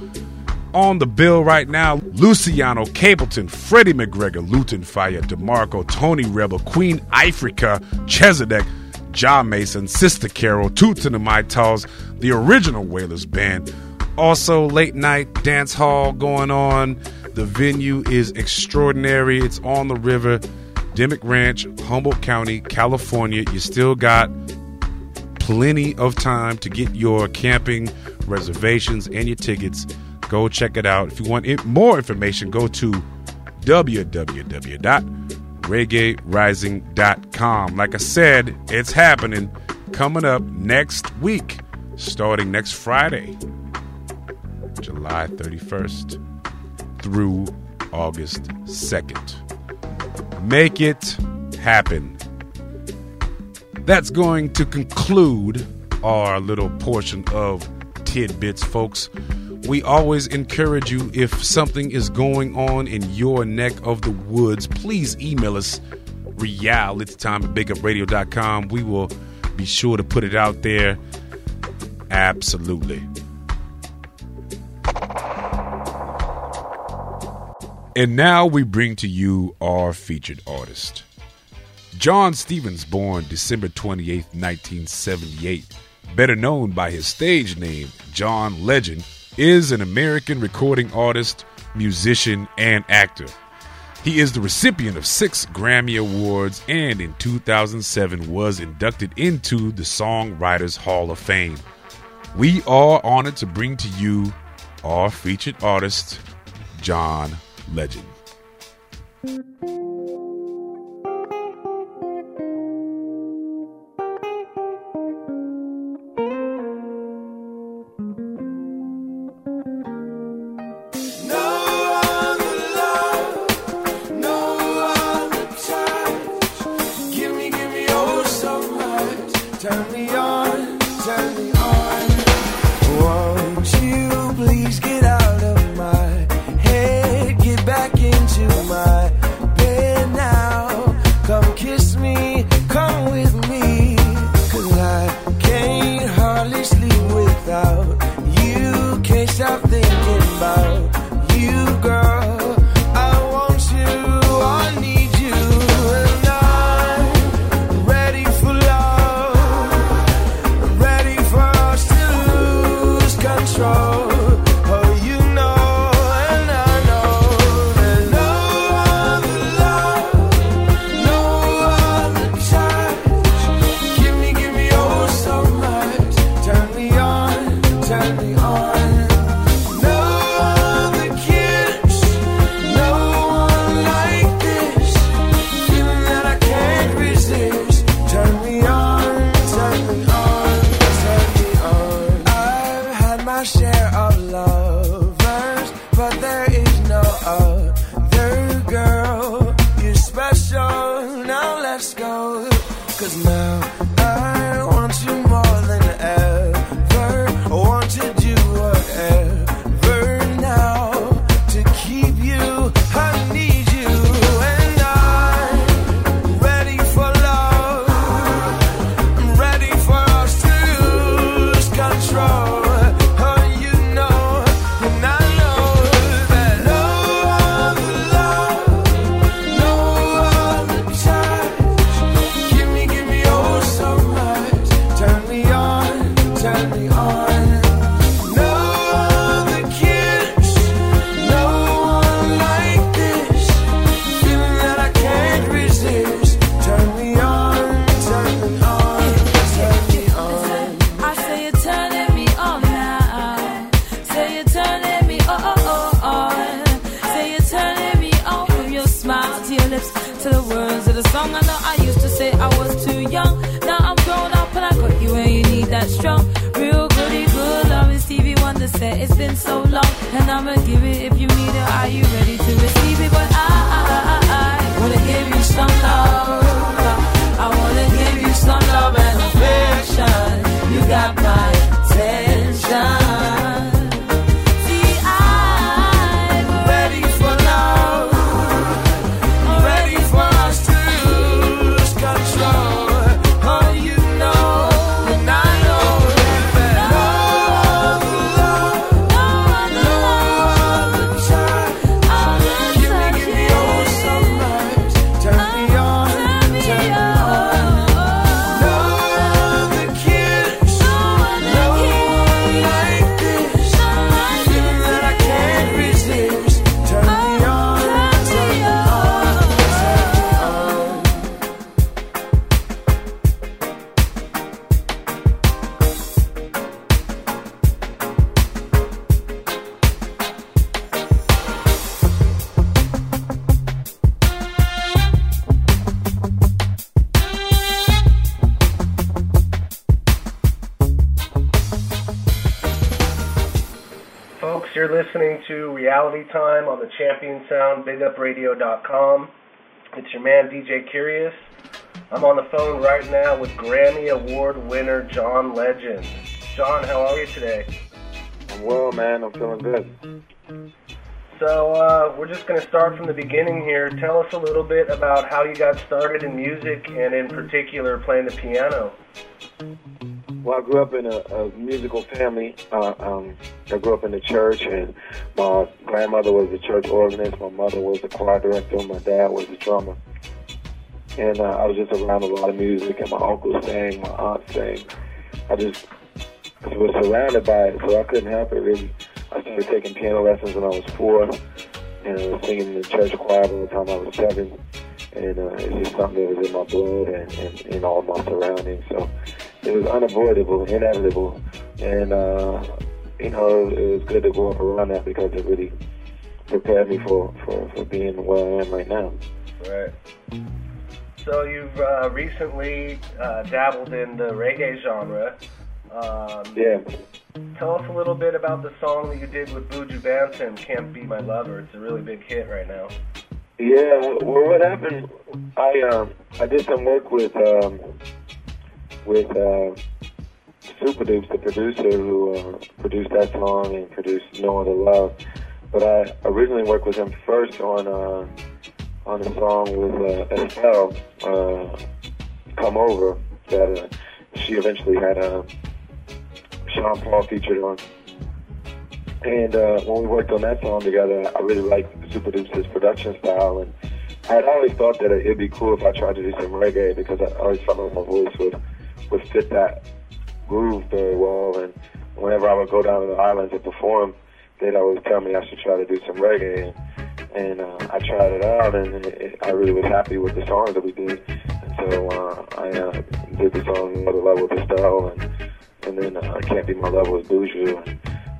S5: on the bill right now Luciano Capleton, Freddie McGregor, Luton Fyah, DeMarco, Tony Rebel, Queen Ifrica, Chezidek, Jah Mason, Sister Carol, Toots and Maytals, the original Wailers Band. Also, late night dance hall going on. The venue is extraordinary. It's on the river, Dimmick Ranch, Humboldt County, California. You still got plenty of time to get your camping reservations and your tickets Go check it out. If you want more information, go to www.reggaerising.com. Like I said, it's happening coming up next week, starting next Friday, July 31st through August 2nd. Make it happen. That's going to conclude our little portion of tidbits, folks. We always encourage you if something is going on in your neck of the woods, please email us real it's time at bigupradio.com. We will be sure to put it out there. Absolutely. And now we bring to you our featured artist. John Stephens, born December 28, 1978, better known by his stage name, John Legend, is an American recording artist, musician, and actor. He is the recipient of six Grammy Awards and in 2007 was inducted into the Songwriters Hall of Fame. We are honored to bring to you our featured artist, John Legend.
S20: Sound, BigUpRadio.com. It's your man DJ Kurious. I'm on the phone right now with Grammy Award winner John Legend. John, how are you today?
S21: I'm well, man. I'm feeling good.
S20: So, uh, we're just going to start from the beginning here. Tell us a little bit about how you got started in music and, in particular, playing the piano.
S21: Well, I grew up in a, a musical family. Uh, um, I grew up in the church, and my grandmother was a church organist. My mother was a choir director. My dad was a drummer. And uh, I was just around a lot of music, and my uncle sang, my aunt sang. I just was surrounded by it, so I couldn't help it really. I started taking piano lessons when I was four, and I was singing in the church choir by the time I was seven. And uh, it's just something that was in my blood and, and in all my surroundings. So it was unavoidable, inevitable, and uh, you know it was good to go up around that because it really prepared me for for, for being where I am right now.
S20: Right. So you've uh, recently uh, dabbled in the reggae genre. Um,
S21: Yeah.
S20: Tell us a little bit about the song that you did with Buju Banton, "Can't Be My Lover." It's a really big hit right now.
S21: Yeah, well, what happened? I um I did some work with um with uh, Supa Dups, the producer who uh, produced that song and produced No Other Love. But I originally worked with him first on uh, on a song with uh, Estelle, uh, "Come Over," that uh, she eventually had uh, Sean Paul featured on. And uh, when we worked on that song together, I really liked Supa Dups' production style, and I had always thought that it'd be cool if I tried to do some reggae because I always felt like my voice would would fit that groove very well. And whenever I would go down to the islands and perform, they'd always tell me I should try to do some reggae. And, and uh, I tried it out, and it, it, I really was happy with the songs that we did. And so uh, I uh, did the song "Another Level" with Estelle, and and then uh, "Can't Be My Level" with Buju,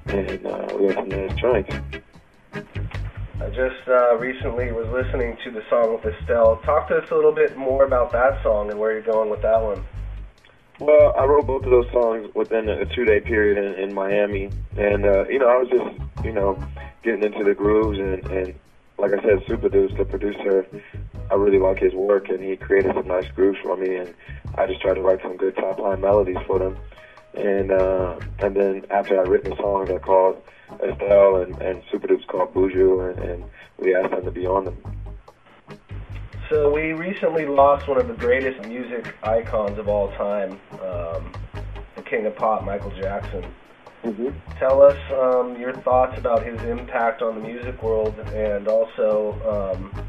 S21: and, uh, we went from there as joints.
S20: I just uh, recently was listening to the song with Estelle. Talk to us a little bit more about that song and where you're going with that one.
S21: Well, I wrote both of those songs within a two-day period in, in Miami, and uh, you know, I was just, you know, getting into the grooves, and, and like I said, Supa the producer, I really like his work, and he created some nice grooves for me, and I just tried to write some good top line melodies for them. And uh, and then after I written the songs, I called Estelle and, and Supa called Buju, and, and we asked them to be on them.
S20: So we recently lost one of the greatest music icons of all time, um, the King of Pop, Michael Jackson.
S21: Mm-hmm.
S20: Tell us um, your thoughts about his impact on the music world, and also um,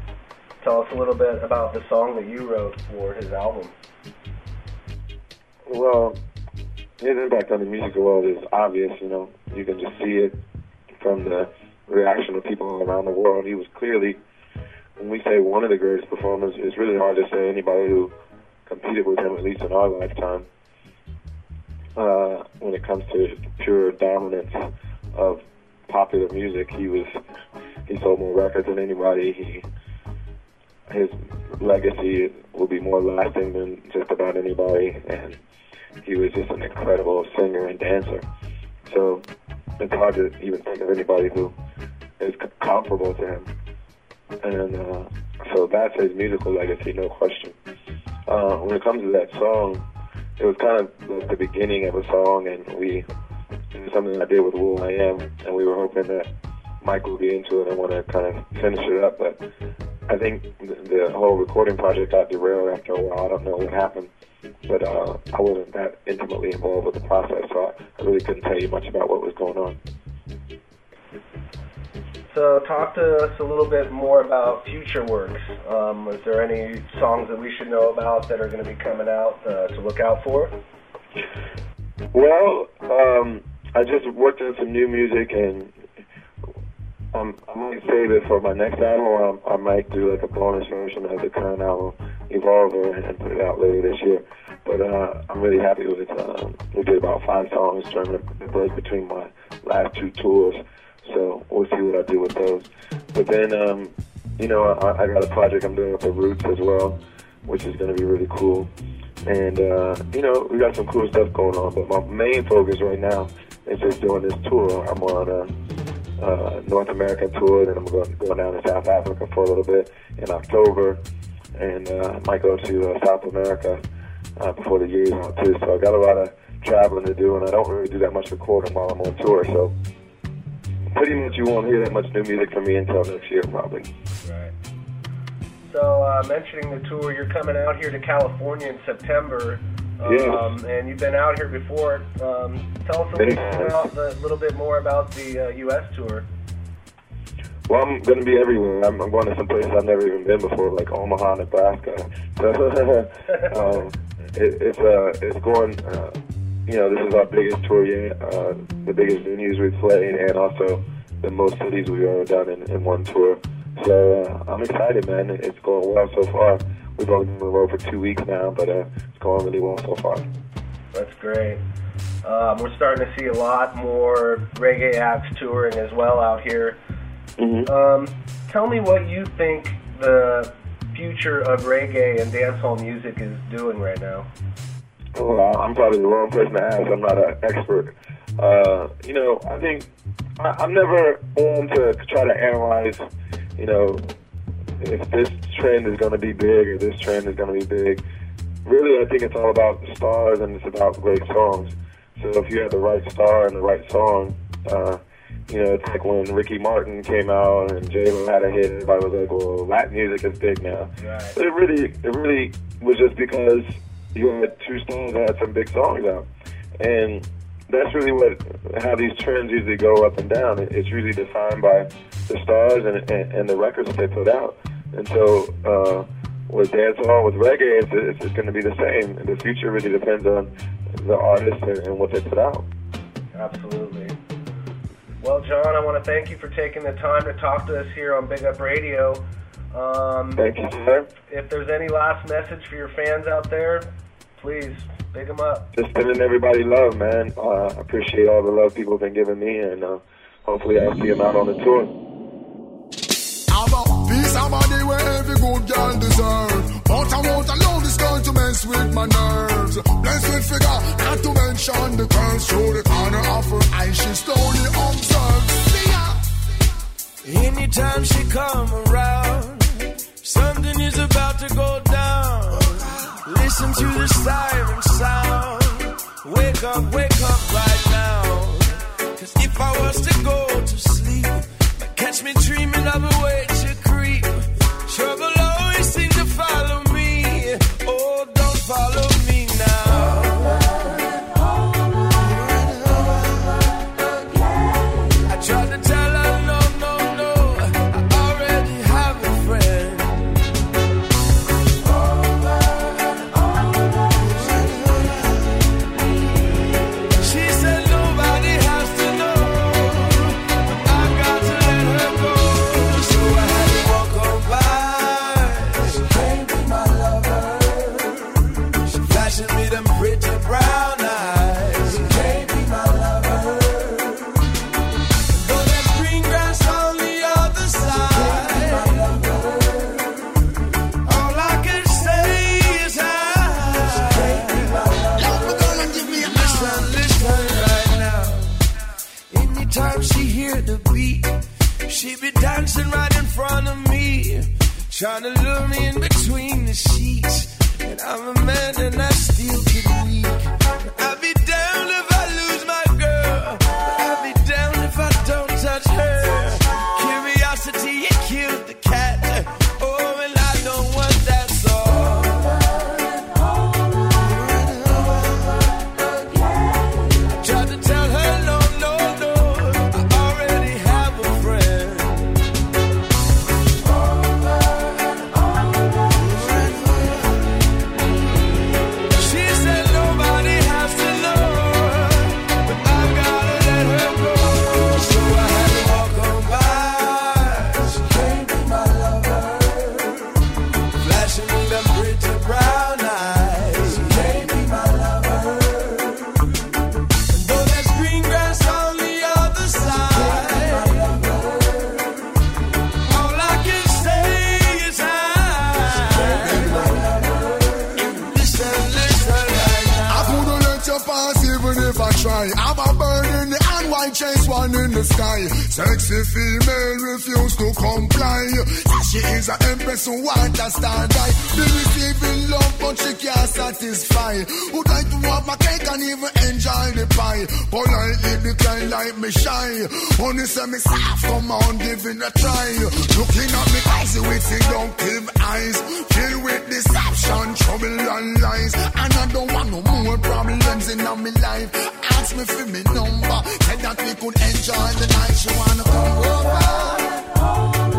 S20: tell us a little bit about the song that you wrote for his album.
S21: Well, his impact on the music world is obvious. You know, you can just see it from the reaction of people around the world. He was clearly, when we say one of the greatest performers, it's really hard to say anybody who competed with him, at least in our lifetime. Uh, when it comes to pure dominance of popular music, he was he sold more records than anybody. He his legacy will be more lasting than just about anybody, and he was just an incredible singer and dancer. So it's hard to even think of anybody who is comparable to him. And uh, so that's his musical legacy, no question. Uh, when it comes to that song, it was kind of the, beginning of a song, and we it was something I did with will.i.am, and we were hoping that Mike would be into it and want to kind of finish it up. But I think the, the whole recording project got derailed after a while. I don't know what happened, but uh, I wasn't that intimately involved with the process, so I really couldn't tell you much about what was going on.
S20: So talk to us a little bit more about future works. Um, is there any songs that we should know about that are going to be coming out uh, to look out for?
S21: Well, um, I just worked on some new music, and um, I might save it for my next album. I, I might do like a bonus version of the current album, Evolver, and put it out later this year. But uh, I'm really happy with it. Uh, we did about five songs during the break between my last two tours, so we'll see what I do with those. But then, um, you know, I, I got a project I'm doing with the Roots as well, which is going to be really cool. And, uh, you know, we got some cool stuff going on, but my main focus right now is just doing this tour. I'm on a uh, North American tour, then I'm going, going down to South Africa for a little bit in October, and uh, I might go to uh, South America uh, before the year's out too. So I got a lot of traveling to do, and I don't really do that much recording while I'm on tour. So pretty much you won't hear that much new music from me until next year, probably.
S20: Right. So uh, mentioning the tour, you're coming out here to California in September. Um,
S21: Yes.
S20: And you've been out here before. Um, tell us a little, bit about the, little bit more about the uh, U.S. tour.
S21: Well, I'm going to be everywhere. I'm, I'm going to some places I've never even been before, like Omaha, Nebraska. [LAUGHS] So, [LAUGHS] um, it, it's uh, it's going. Uh, you know, this is our biggest tour yet, uh, the biggest venues we've played, and also the most cities we've ever done in, in one tour. So uh, I'm excited, man. It's going well so far. We've only been on the road for two weeks now, but uh, it's going really well so far.
S20: That's great. Um, we're starting to see a lot more reggae acts touring as well out here. Um, tell me what you think the future of reggae and dancehall music is doing right now.
S21: Well, I'm probably the wrong person to ask. I'm not an expert. Uh, you know, I think I, I'm never on to try to analyze, you know, if this trend is going to be big or this trend is going to be big. Really, I think it's all about the stars and it's about great songs. So if you have the right star and the right song, uh, you know, it's like when Ricky Martin came out and J Lo had a hit. Everybody was like, "Well, Latin music is big now." But it really, it really was just because you had two stars that had some big songs out, and that's really what how these trends usually go up and down. It's usually defined by the stars and and, and the records that they put out. And so uh, with dancehall, with reggae, it's, it's, it's going to be the same. And the future really depends on the artists and, and what they put out.
S20: Absolutely. Well, John, I want to thank you for taking the time to talk to us here on Big Up Radio. Um,
S21: Thank you, sir.
S20: If there's any last message for your fans out there, please big them up.
S21: Just sending everybody love, man. Uh, I appreciate all the love people have been giving me, and uh, hopefully I'll see them out on the tour.
S19: I'm a piece of body where every good girl deserve. But I won't allow this girl to mess with my nerves. Blessed with figure, not to mention the curves through the corner of her eye. She slowly observes. See ya.
S22: Anytime she come around, Something is about to go down. Listen to the siren sound. Wake up, wake up right now. Cause if I was to go to sleep, catch me dreaming of a way to creep. Trouble always seem to follow me. Oh, don't follow me trying to lure me in between the sheets. And I'm a man and I still get weak.
S19: I'm a bird hand, white chase one in the sky. Sexy female refuse to comply. She is an empress who want a star guy. Be receiving love, but she can't satisfy. Would like to have my cake and even enjoy the pie. Politely decline like me shy. Only say me soft, come on, give it a try. Looking at me with seductive eyes. Filled with deception, trouble and lies. And I don't want no more problems in my life. Ask me for me number. Said that we could enjoy the night. She wanna come over.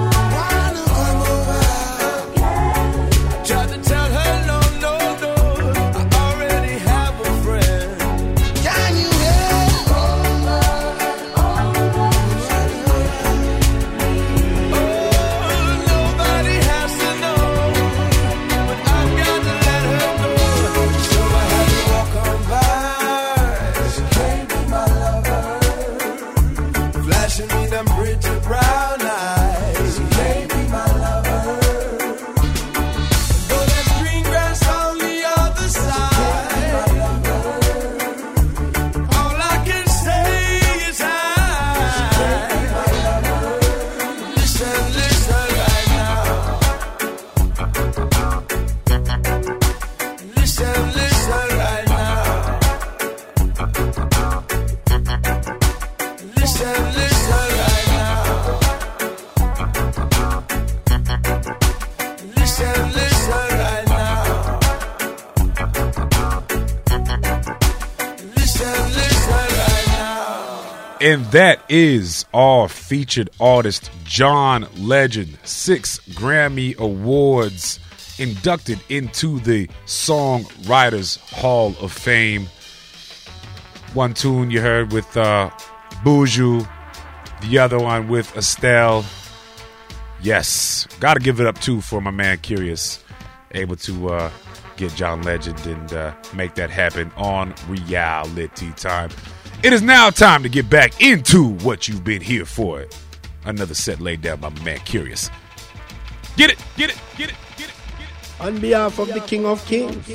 S5: And that is our featured artist, John Legend. Six Grammy Awards inducted into the Songwriters Hall of Fame. One tune you heard with uh, Buju, the other one with Estelle. Yes, got to give it up too for my man Kurious, able to uh, get John Legend and uh, make that happen on reality time. It is now time to get back into what you've been here for. Another set laid down by my man Kurious. Get it, get it, get it. Get it. Get it.
S7: On behalf of the King of Kings,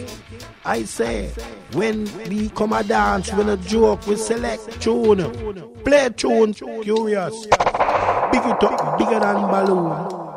S7: I say, when we come a dance, when a joke, we select tune. Play tune, Kurious. Big it up, bigger than balloon.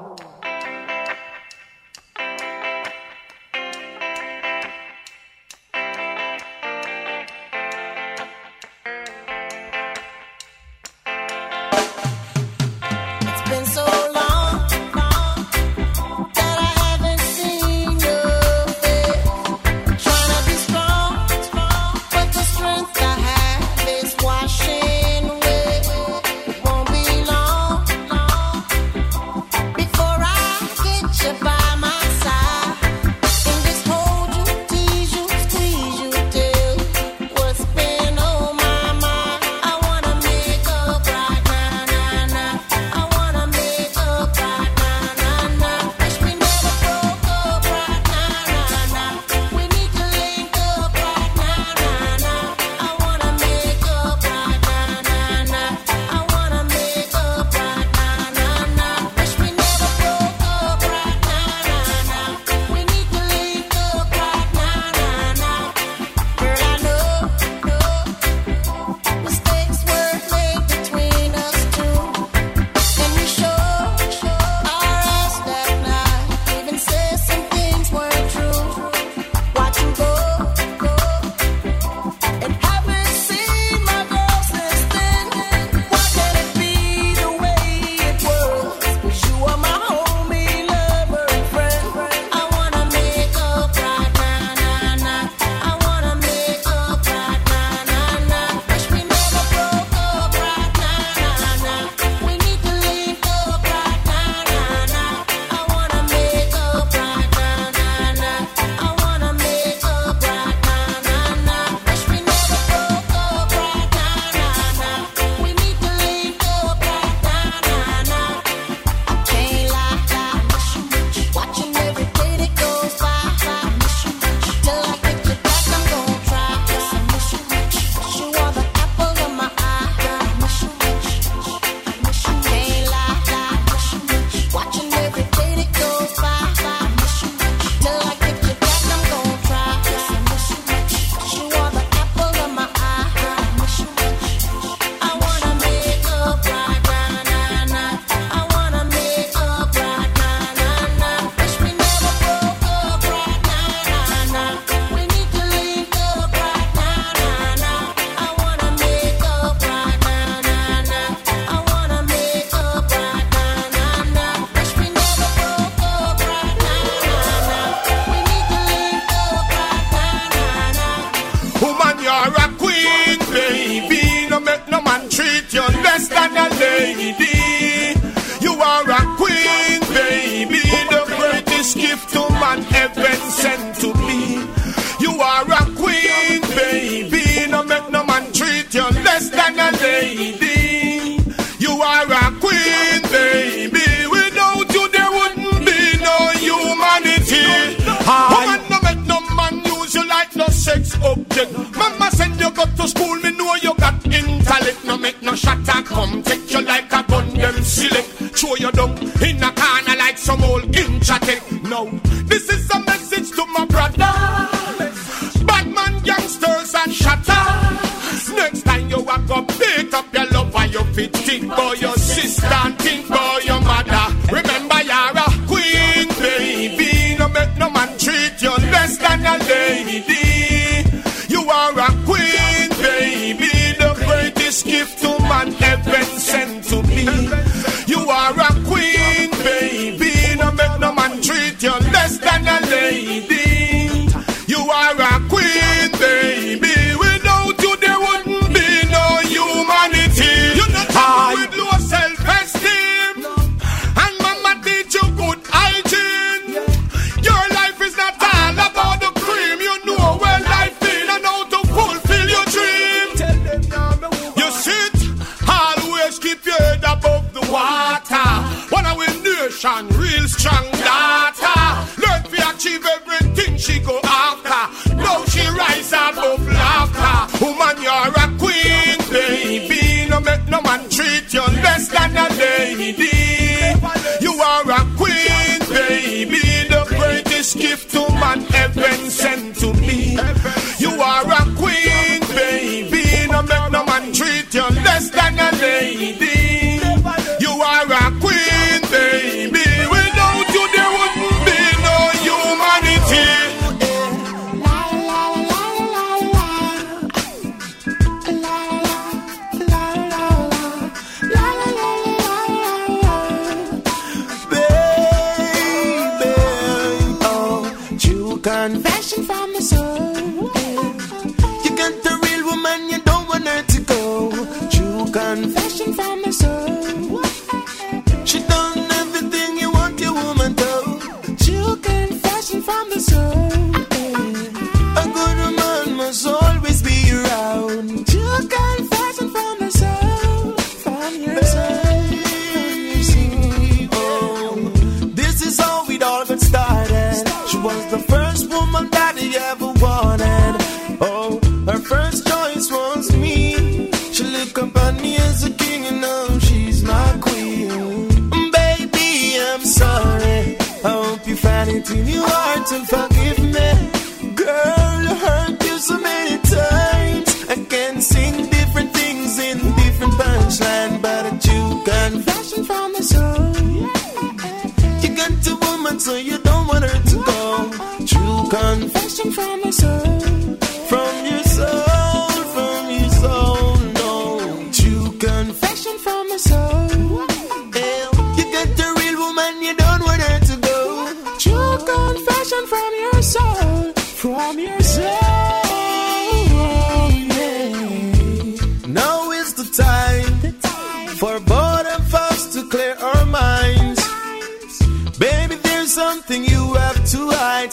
S7: so you don't want her to go. True confession from a soul.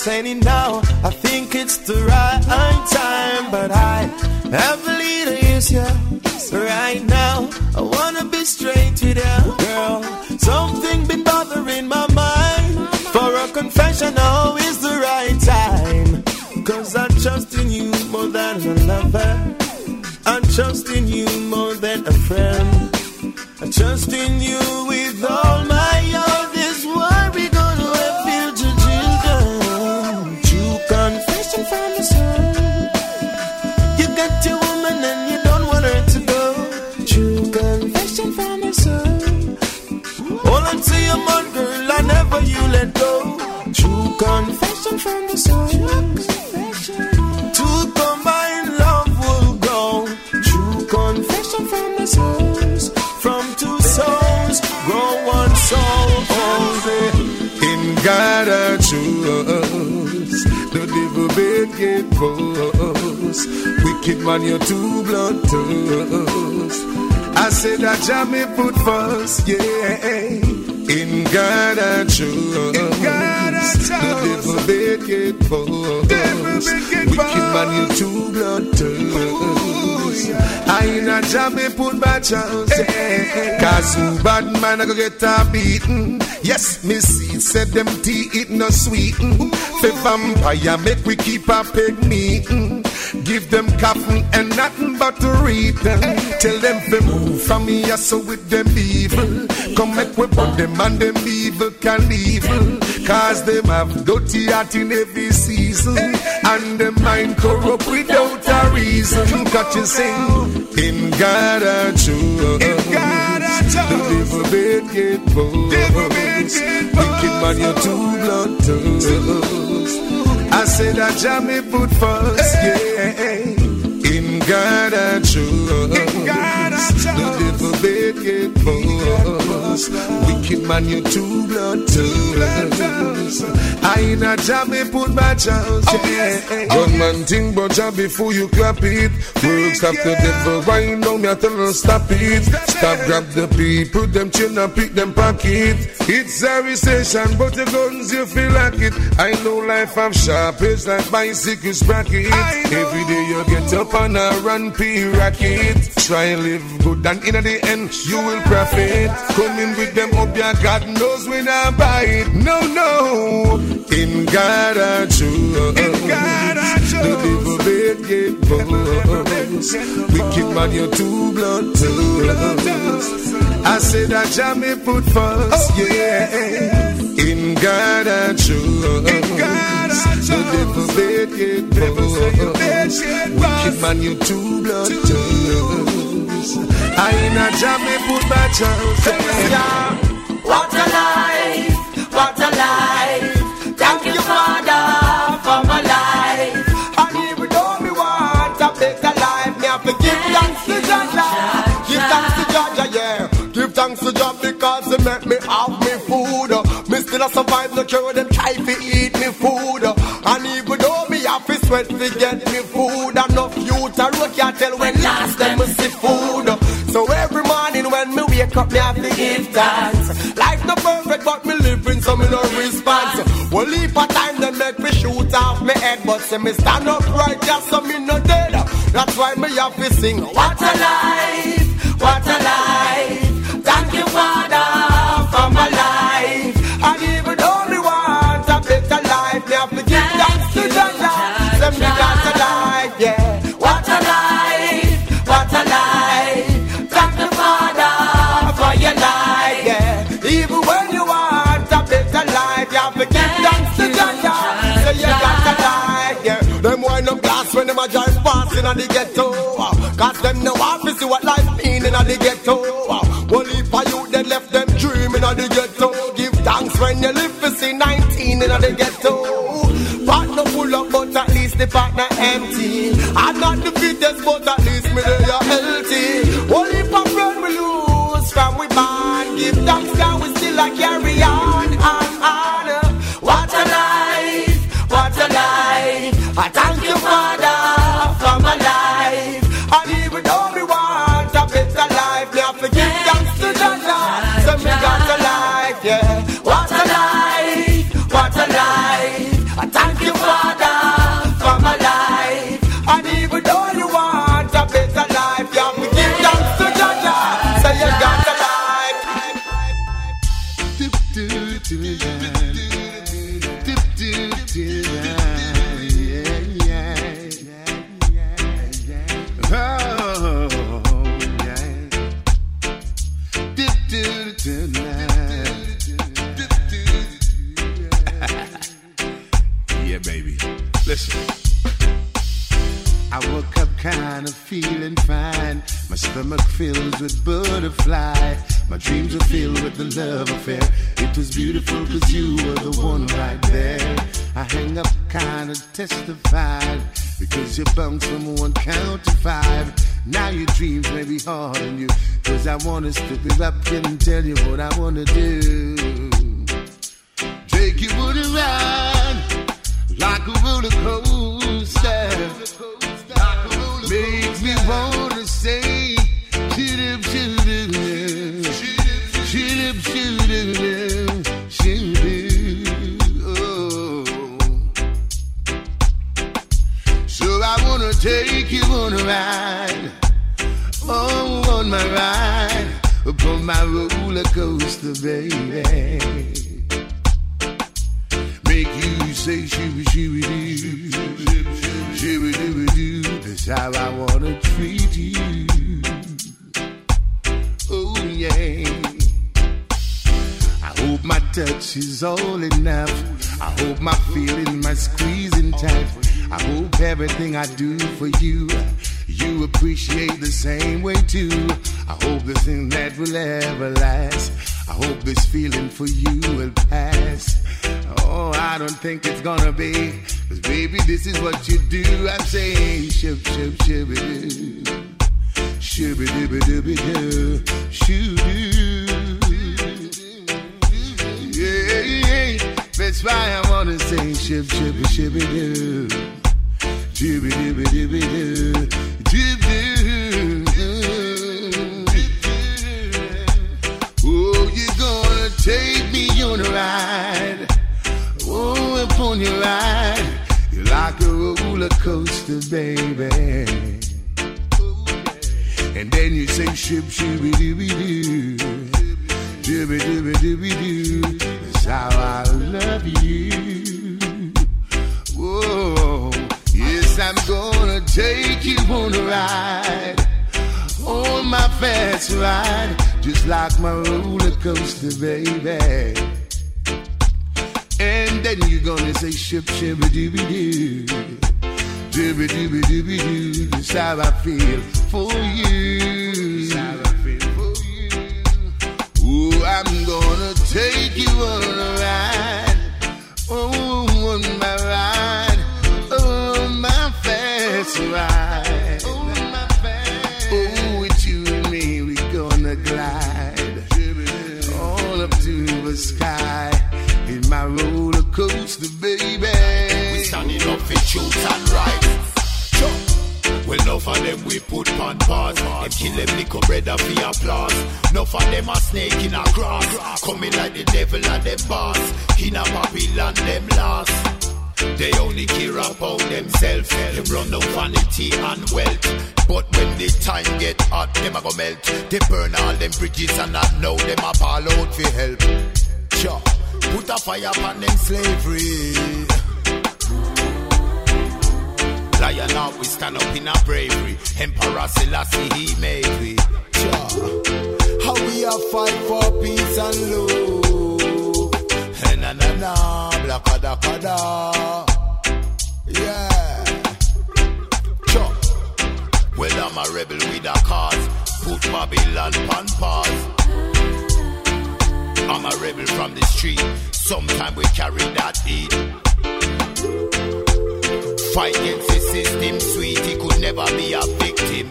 S7: entertaining now. I think it's the right time, but I have a little issue. Right now, I wanna be straight with you, girl. Something been bothering my mind. For a confession, now is the right time. Cause I trust in you more than a lover. I trust in you more than a friend. I trust in you with all.
S23: wicked boss. Wicked man, you're too bloodthirst. I said that jam me put first, yeah. In God I trust. The devil wicked boss. Devil wicked boss. Wicked man, you're too bloodthirst. I in a job me put my chance. Yeah. Cause who bad man I go get a beaten. Yes, me see said them tea it no sweeten. The vampire make we keep a peg meeting. Give them coffin and nothing but to read them. Tell them to move from me, so with them evil. Come make we put them and them evil can evil. Cause them have dirty heart in every season. And them mind corrupt without a reason. Got you sing. In God I trust. In God I trust. The devil bed get bold. Devil bed get. Wicked man, you're too blood toast. I said that Jah me put first, yeah. In God I trust. In God I trust. The devil bed get boast. Wicked man, you too blood toast. I in a Jah me put my chance, oh. yeah. Gunman think but Jah before you clap it. Work stop the devil, wind down, me tell her stop it. Stop grab the people, them chin and pick them pocket. It's a recession, but the guns you feel like it. I know life have sharp edge like bicycle sprocket. Every day you get up and a run P racket. Try live good and in the end you will profit. With them up, yeah, God knows when I buy it. No, no, in God I trust. In God I trust. The devil bed get boast. Wicked man, you're too blood toast. I said that Jah me put first, yeah. In God I trust. In God I trust. The devil bed get boast. Wicked man, you're too blood toast. I in a Jah me put my trust. Yeah.
S22: What a life, what a life. Thank you, Father, for my life.
S7: And even though me want a better life, me have to give thanks to Jah. Give thanks to Jah, yeah. Give thanks to Jah because He make me have me food. Me still a survive, no care them try to eat me food. And even have to sweat to get me food, enough youth a road can't tell when last them me see food. So every morning when me wake up, me have to give thanks. Life not perfect, but me living, so me no response. Well, leap a time they make me shoot off me head, but say me stand up right just so me no dead. That's why me have to sing.
S22: What a life, what a
S7: past in the ghetto. Cause them no want to see what life mean in the ghetto. Well, if a you they left them dreaming in the ghetto. Give thanks when you live to see 19 in the ghetto. Partner full up, but at least the partner empty. I'm not the fittest, but
S24: wanna step for you. Ooh, I'm gonna take you on a ride. Oh, on my ride. Oh, my fast ride. Oh, with you and me, we gonna glide. All up to the sky. In my roller coaster, baby.
S25: We standing up for truth on pause. Them kill them little brother for applause. Enough of them a snake in a grass. Coming like the devil and them boss. In a Babylon, them last. They only care about themselves. Them run on vanity and wealth. But when the time get hot, them a go melt. They burn all them bridges and not know them a ball out for help. Sure. Put a fire upon them slavery. Lion out, we stand up in our bravery. Emperor Selassie, he made we. Sure. How we a fight for peace and love. Na na na, blakada kada. Yeah. Sure. Well, I'm a rebel with a cause. Put Babylon on pause. I'm a rebel from the street. Sometime we carry that heat. Fight against the system, sweet. He could never be a victim.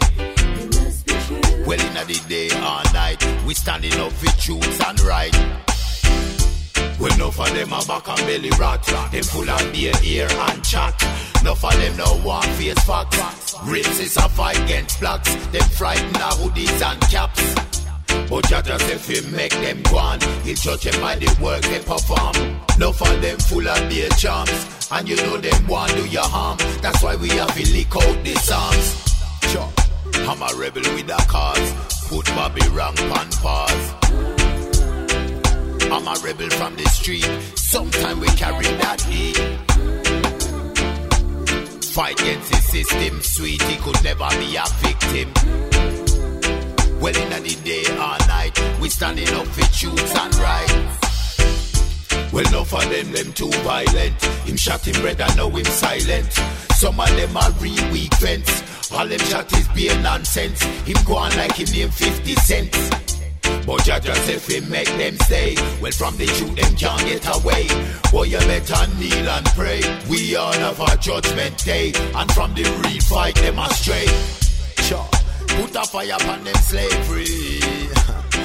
S25: Well, in the day or night, we standing up for truth and right. Well, enough of them are back and belly rot. Them full of beer, ear and chat. Enough of them no one face facts. Races a fight against blacks. Them frightened our hoodies and caps. But just if he make them go on, he'll judge them by the work they perform. Enough of them full of beer charms, and you know them want do your harm. That's why we have to leak out the songs. I'm a rebel with a cause, put Bobby rank on pause. I'm a rebel from the street, sometime we carry that heat. Fight against the system, sweet, he could never be a victim. Well, in the day or night, we standing up for truth and right. Well, enough of them, them too violent. Him shot him brother, now him silent. Some of them are real weak fence. All them shot is beer nonsense. Him go on like him name 50 cents. But Jah just if he make them stay, well from the truth them can't get away. Boy, you better kneel and pray. We all have a judgment day, and from the real fight them astray. Sure. Put a fire upon them slavery. [LAUGHS]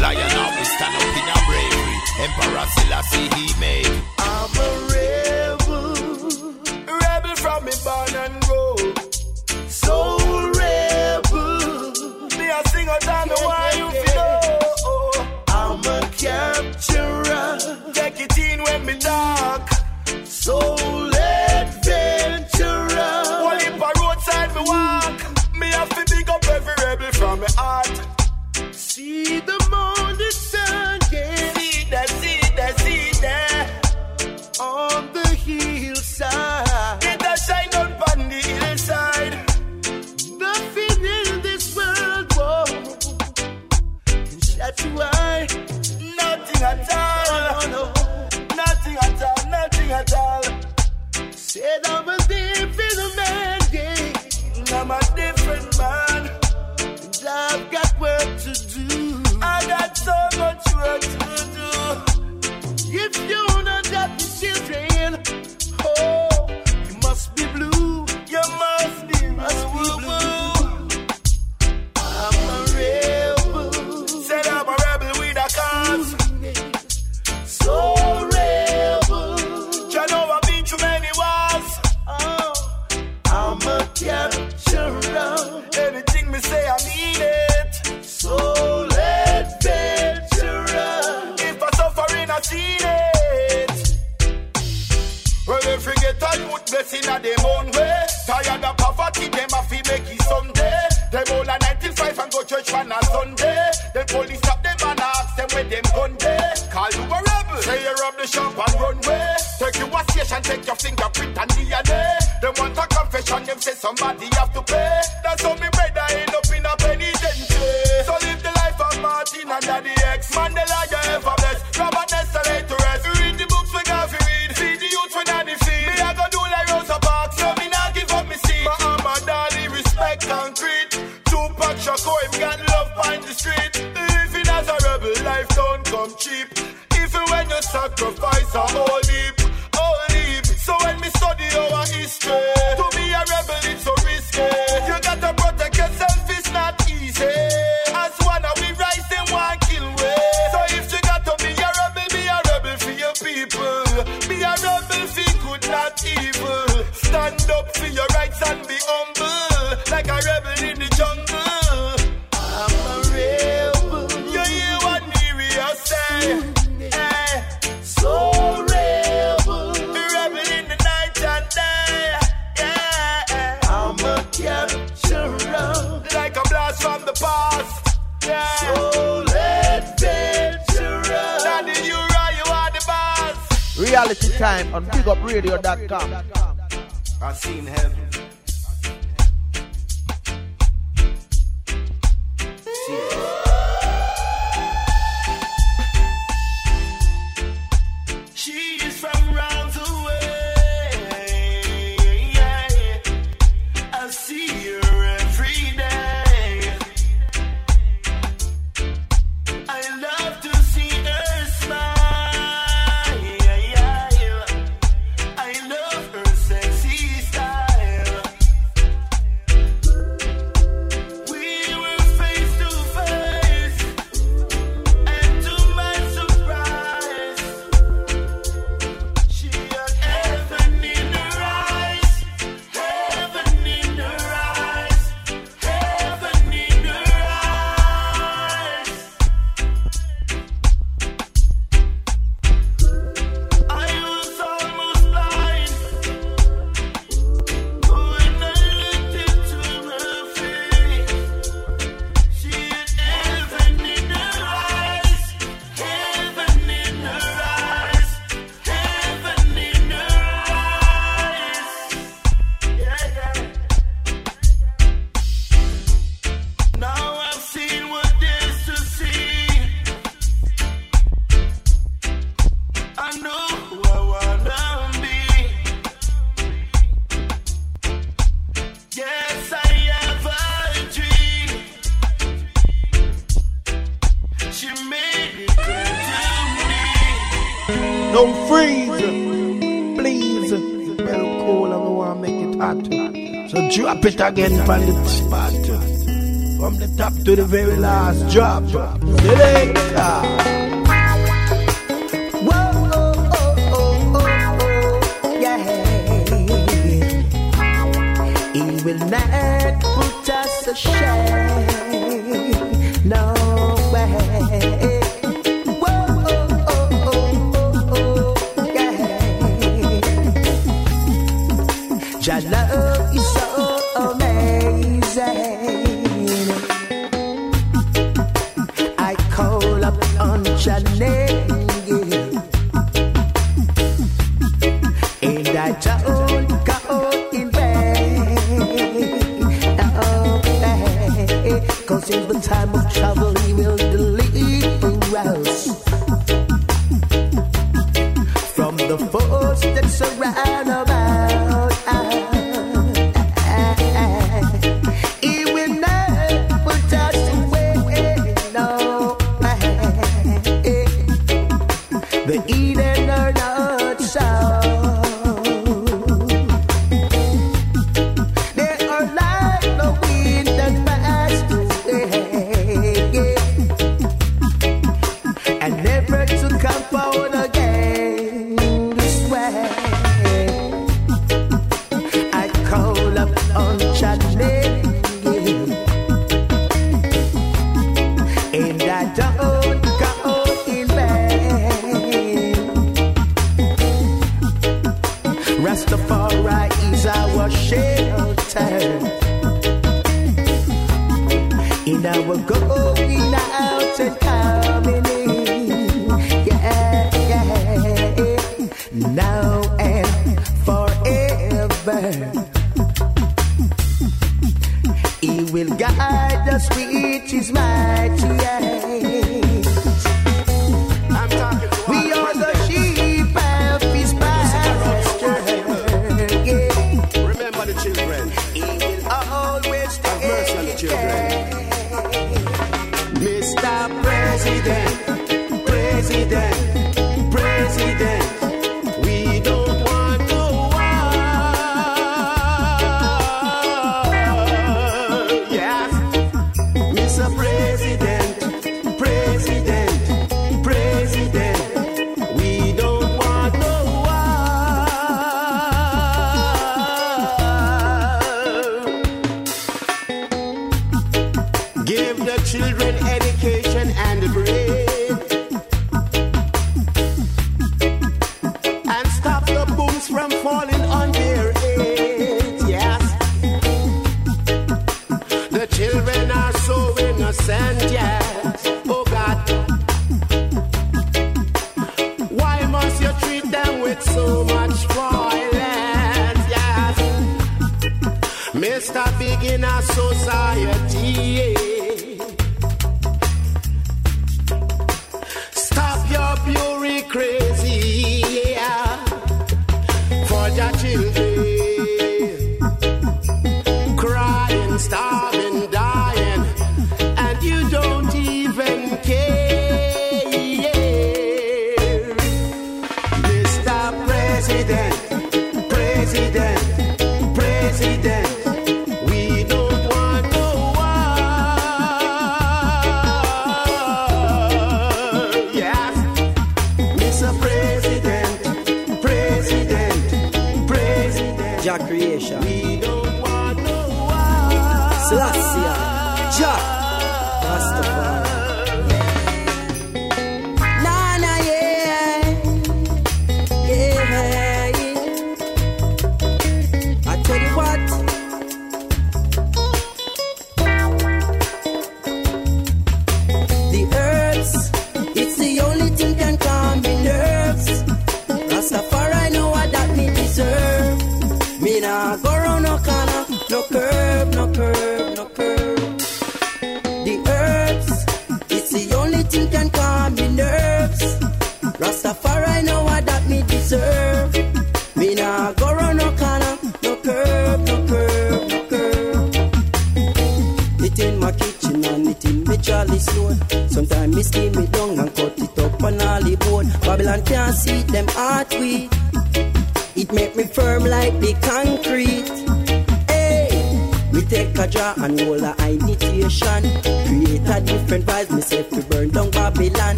S25: Lion now we stand up in a bravery. Emperor Selassie he made.
S15: I'm a rebel, rebel from me born and grow. Soul rebel, me a sing a time the why you feel. I'm a capturer, take it in when me dark. Soul
S23: See the morning sun, yeah. On the hillside. It shine the. Nothing in this world. Nothing at all. Nothing at all, nothing at all. Say down If you Success in a them own way. Tired of poverty, them a fi make it someday. Them all a 95 and go church on a Sunday. Them police stop them and ask them where them gun day. Call you a rebel, say you rob the shop and run away. Take you a station, take your fingerprint and DNA. Them want a confession, them say somebody have to pay. That's how me brother end up in a penitentiary. So
S26: live the life of Martin and Daddy X Mandela. Yeah. some old radio.com. I've seen him. the spot. From the top to the very last drop.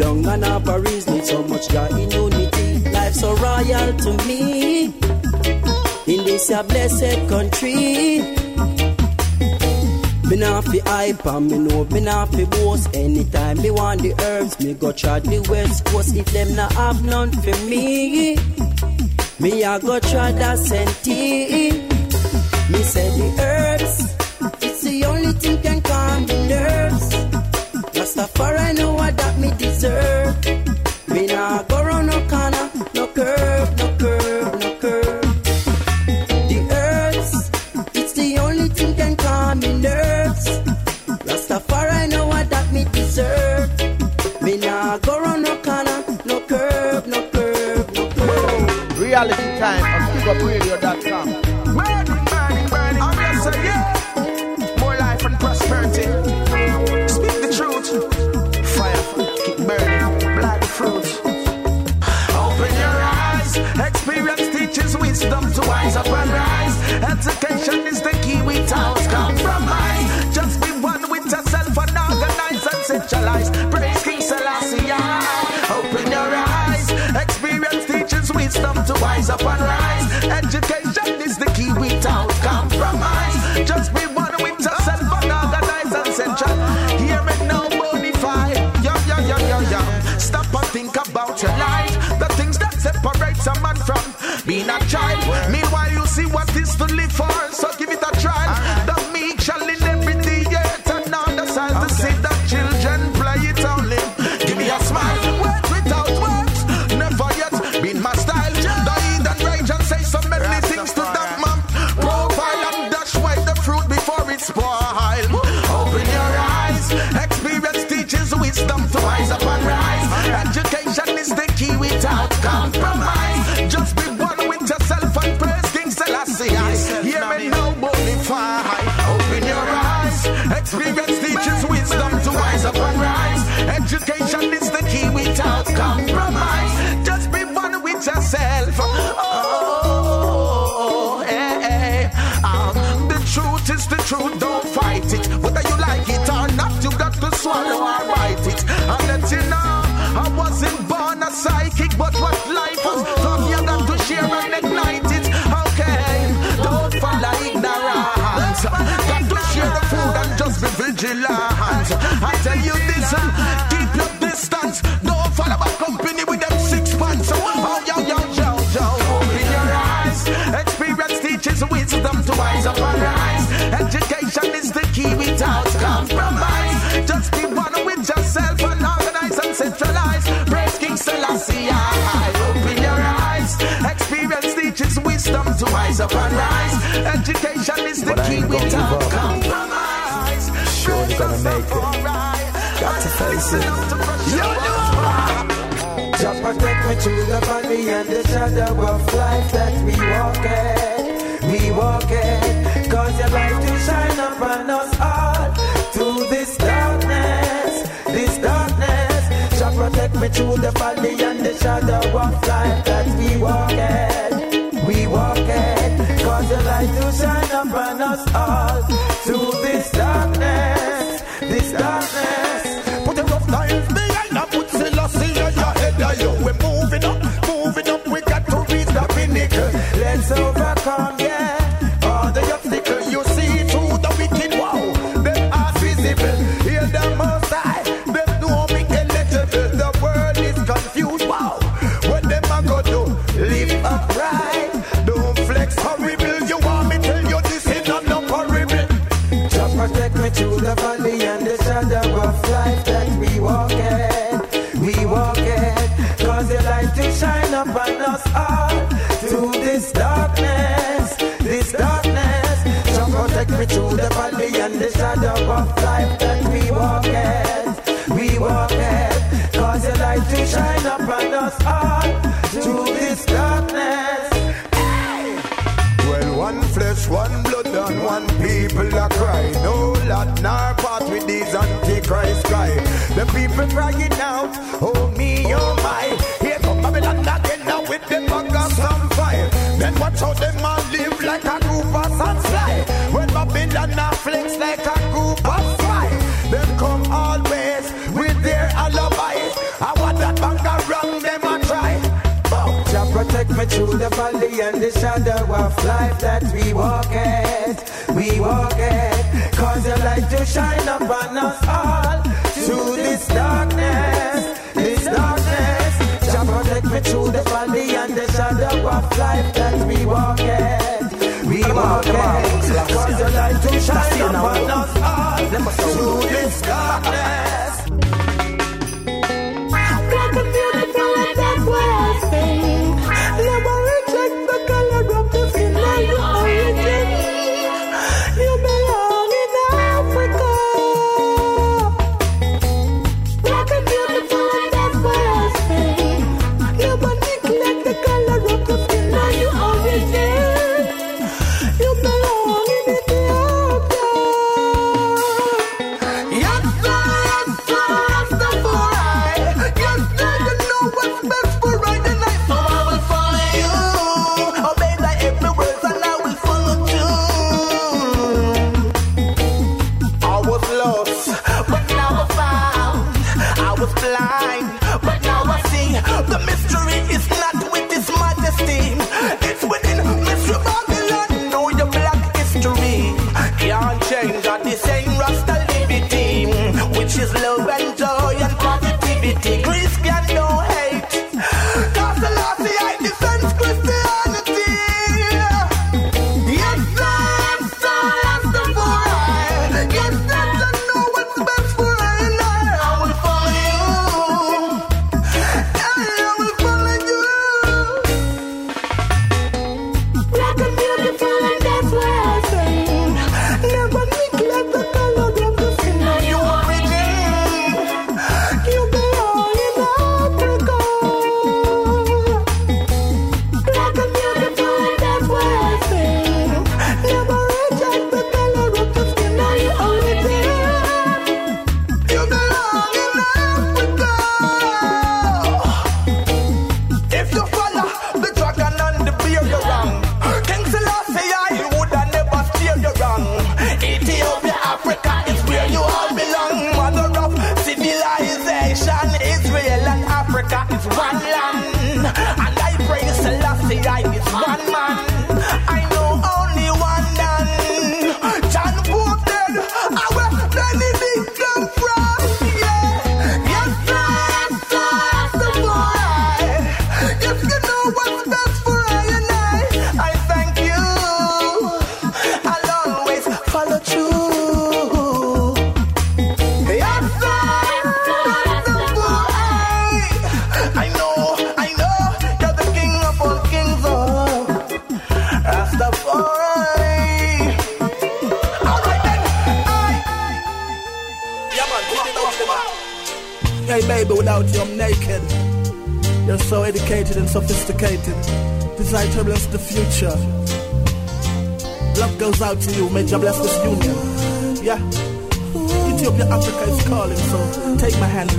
S8: down and our Paris need so much God in unity. Life so royal to me. In this a blessed country. Me not fi hype and me know me not fi boast Anytime me want the herbs, me go try the west coast If them not have none for me Me a go try the senti Me say the herbs, it's the only thing can the
S7: valley and the shadow of life that we walk in. We walk in. Cause the light to shine upon us all through this darkness, this darkness. So protect me through the valley and the shadow of life that we walk in. We walk in. Cause the light to shine upon us all through this darkness. Hey!
S27: Well, one flesh, one nor part with these antichrist cry. The people crying out, oh me, oh my. Here come Babylon again now with the buggers on fire. Then watch how them all live like a group of sly. When Babylon now flex like a group of fly. then come always with their alibis. I want that banger wrong, them a try.
S7: But Jah protect me through the valley and the shadow of life that we walk at. We walk at you shine upon us all through this darkness, this darkness. Jah protect me through the valley and the shadow of life that we walk in. We walk in. Cause your light to shine upon us all through this darkness.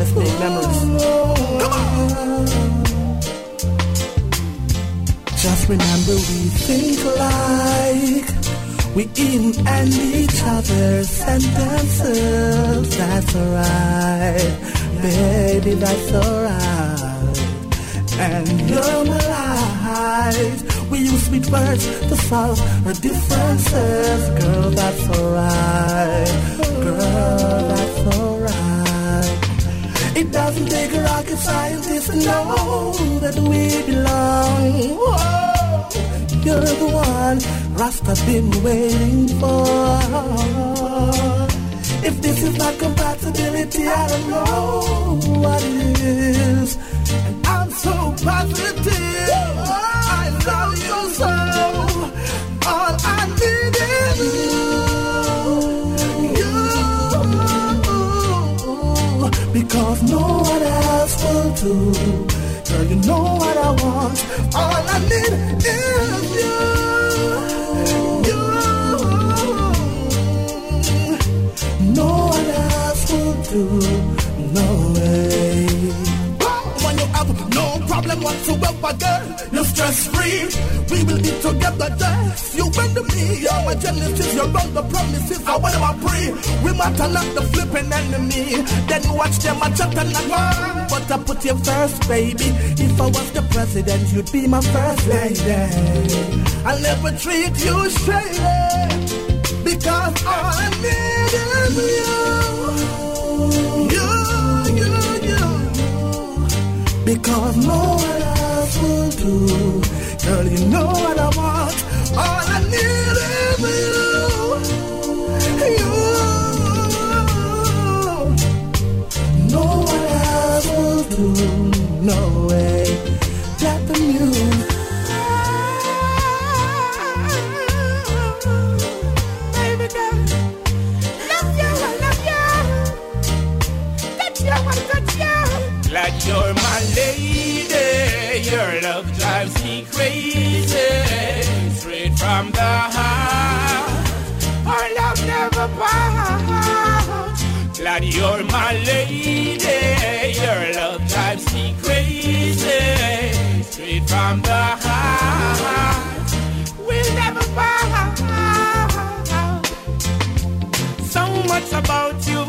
S28: Make memories. Come on! Just remember we think like we in and each other's sentences. That's alright, baby, that's alright. And light. We use sweet words to solve our differences. Girl, that's alright. Girl. It doesn't take a rocket scientist to know that we belong. Whoa, you're the one Rasta's been waiting for. If this is not compatibility, I don't know what it is. And I'm so positive. Because no one else will do. Girl, you know what I want. All I need is you. No one else will do. No way. Problem whatsoever, girl, you're stress free. We will be together, just you and me. You're my genesis, you're all the promises. I want to pray. We matter not the flipping enemy. Then you watch them a chat and go. But I put you first, baby. If I was the president, you'd be my first lady. I'll never treat you straight. Eh? Because all I need is you. You, you, you. Because no one else will do. Girl, you know what I want. All I need is you. You. No one else will do. No way.
S16: You're my lady. Your love drives me crazy. Straight from the heart. Our love never parts. Glad you're my lady. Your love drives me crazy. Straight from the heart. We'll never part. So much about you,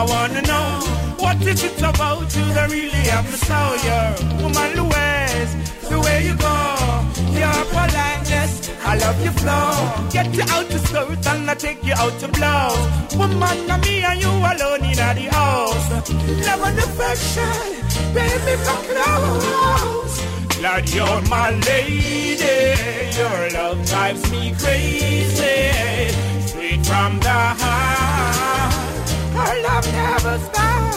S16: I wanna know. What is it about you that really me so You're woman Louise, the way you go, your politeness, I love your flow. Get you out to skirt and I take you out to blow. Woman, na me and you alone in the house. Love and affection, baby, come close. Glad you're my lady, your love drives me crazy. Straight from the heart, our love never stops.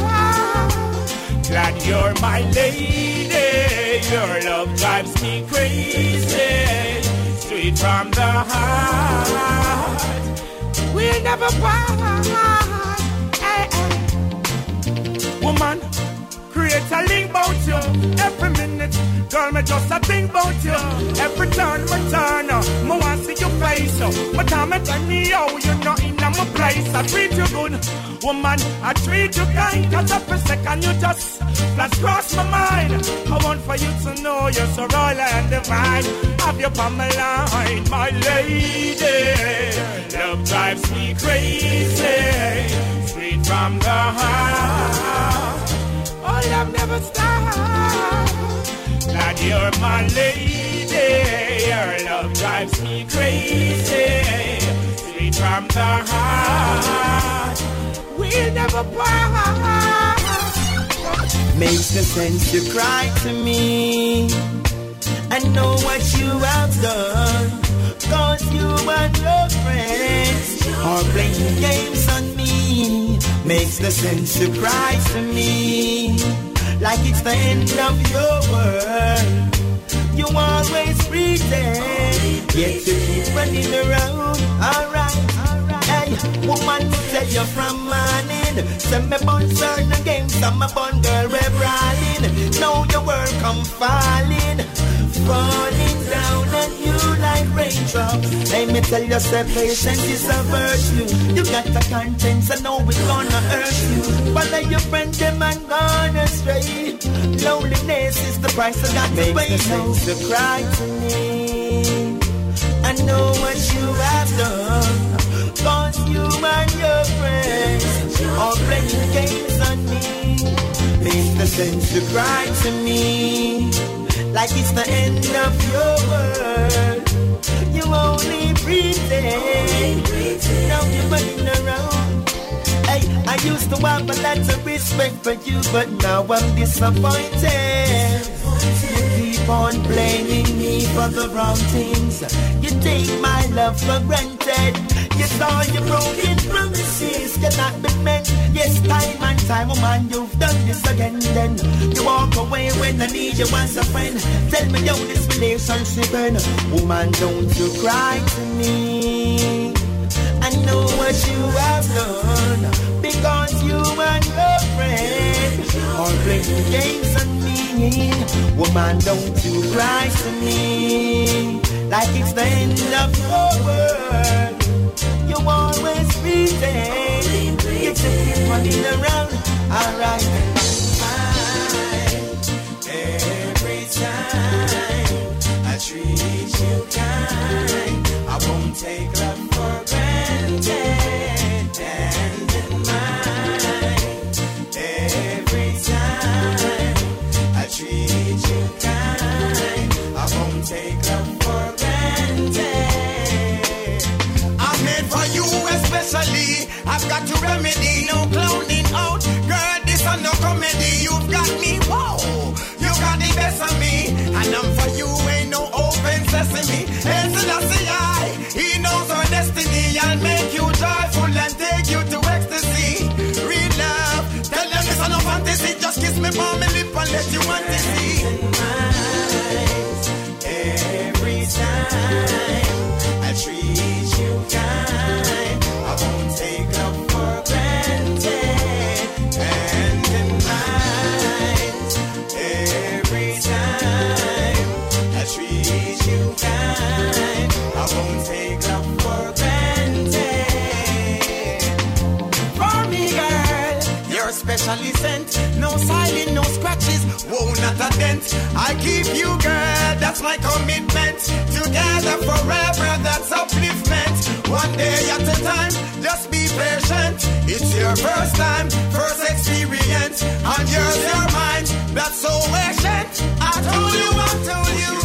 S16: Glad you're my lady, your love drives me crazy. Straight from the heart, we'll never part. Hey, hey. Woman, create a link about you every minute. Girl, me just a think about you. Every turn, my turn, me want see your face. But time me tell me how you're not in my place. I treat you good, woman. I treat you kind. Cause every second you just flash across my mind. I want for you to know you're so royal and divine. Have you on my lady. Love drives me crazy. Straight from the heart. Oh, love never stops. Glad you're my lady. Your love drives me crazy. Straight from the heart. We'll never part.
S22: Makes no sense to cry to me. I know what you have done. Cause you and your friends are playing games on me makes the sense surprise to me. Like it's the end of your world. You always pretend, yet you keep running around. Alright, alright. Hey, woman, say you're from Manning. Send me bun certain games, I'm a bun girl,
S7: we're brawling. Now your world come falling, falling down on you
S22: we bright.
S26: tell yourself patience is a virtue. You got the conscience, I know it's gonna hurt you. But let your friend them and gone astray. Loneliness is the price I got to pay. No sense to cry to me. I know what you have done. Cause you and your friends are playing games on me. Makes no sense to cry to me. Like it's the end of your world. You only pretend. Now you're running around. Hey, I used to have a lot of respect for you, but now I'm disappointed. You keep on blaming me for the wrong things. You take my love for granted. You saw your broken promises cannot be met. Yes, time and time, woman, you've done this again. Then you walk away when I need you as a friend. Tell me how this relationship end. Woman, don't you cry to me. I know what you have done because you and your friend are playing games on me. Woman, don't you cry to me like it's the end of your world. You always pretend you just keep running around. Alright.
S7: Every time I treat you kind, I won't take not a dent. I keep you, girl, that's my commitment. Together forever, that's upliftment. One day at a time, just be patient. It's your first time, first experience, and yours, your mind. That's so ancient. I told you, I told you,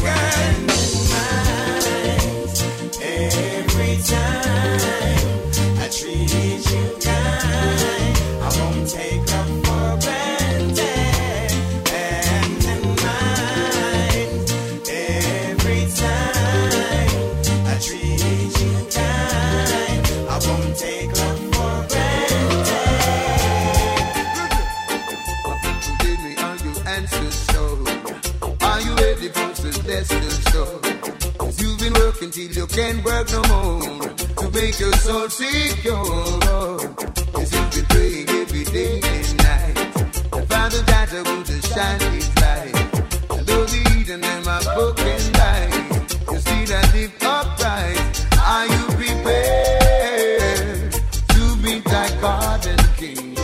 S24: till you can't work no more to make your soul secure. Yes, you've been praying every day and night. The Father that I want to shine his light. And though the Eden them are broken light, you see that live upright. Are you prepared to meet thy God and King?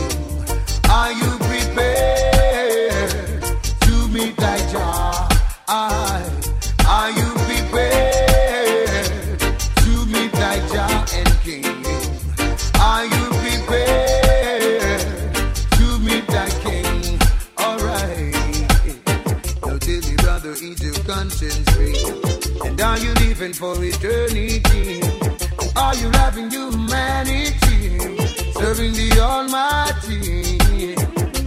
S24: Are you prepared to meet thy Jah? For eternity? Are you loving humanity? Serving the Almighty?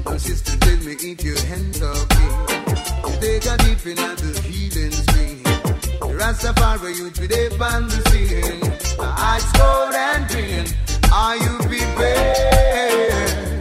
S24: Now, sister, tell me if your hands. You take a dip in at the healing. The Rastafari with a band the scene. Eyes cold and green. Are you prepared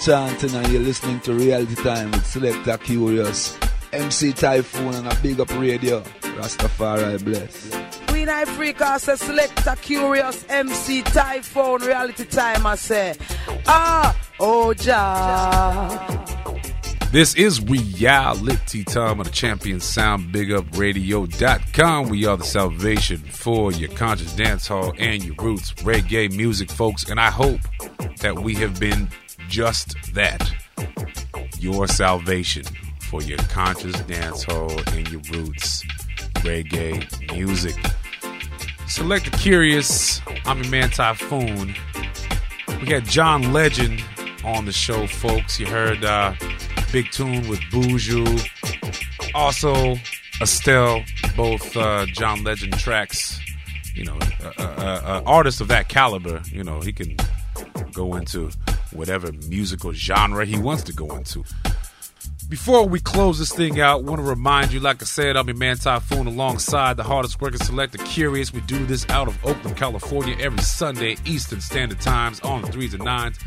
S29: chanting and you're listening to Reality Time with Selector Kurious, MC Taiyefoon and a big up radio. Rastafari bless.
S30: Queen Africa says Selector Kurious MC Taiyefoon reality time I say. Ah, oh ja.
S5: This is reality time on the champion sound bigupradio.com. We are the salvation for your conscious dance hall and your roots reggae music, folks. And I hope that we have been just that your salvation for your conscious dance hall and your roots reggae music. Selector Kurious. I'm your man Taiyefoon. We had John Legend on the show, folks. You heard uh, Big Tune with Buju. Also, Estelle, both uh, John Legend tracks. You know, uh, uh, artist of that caliber, you know, he can go into whatever musical genre he wants to go into. Before we close this thing out, want to remind you, like I said, I'm your man Taiyefoon alongside the hardest working selector, Kurious. We do this out of Oakland, California, every Sunday, Eastern Standard Times on the threes and nines.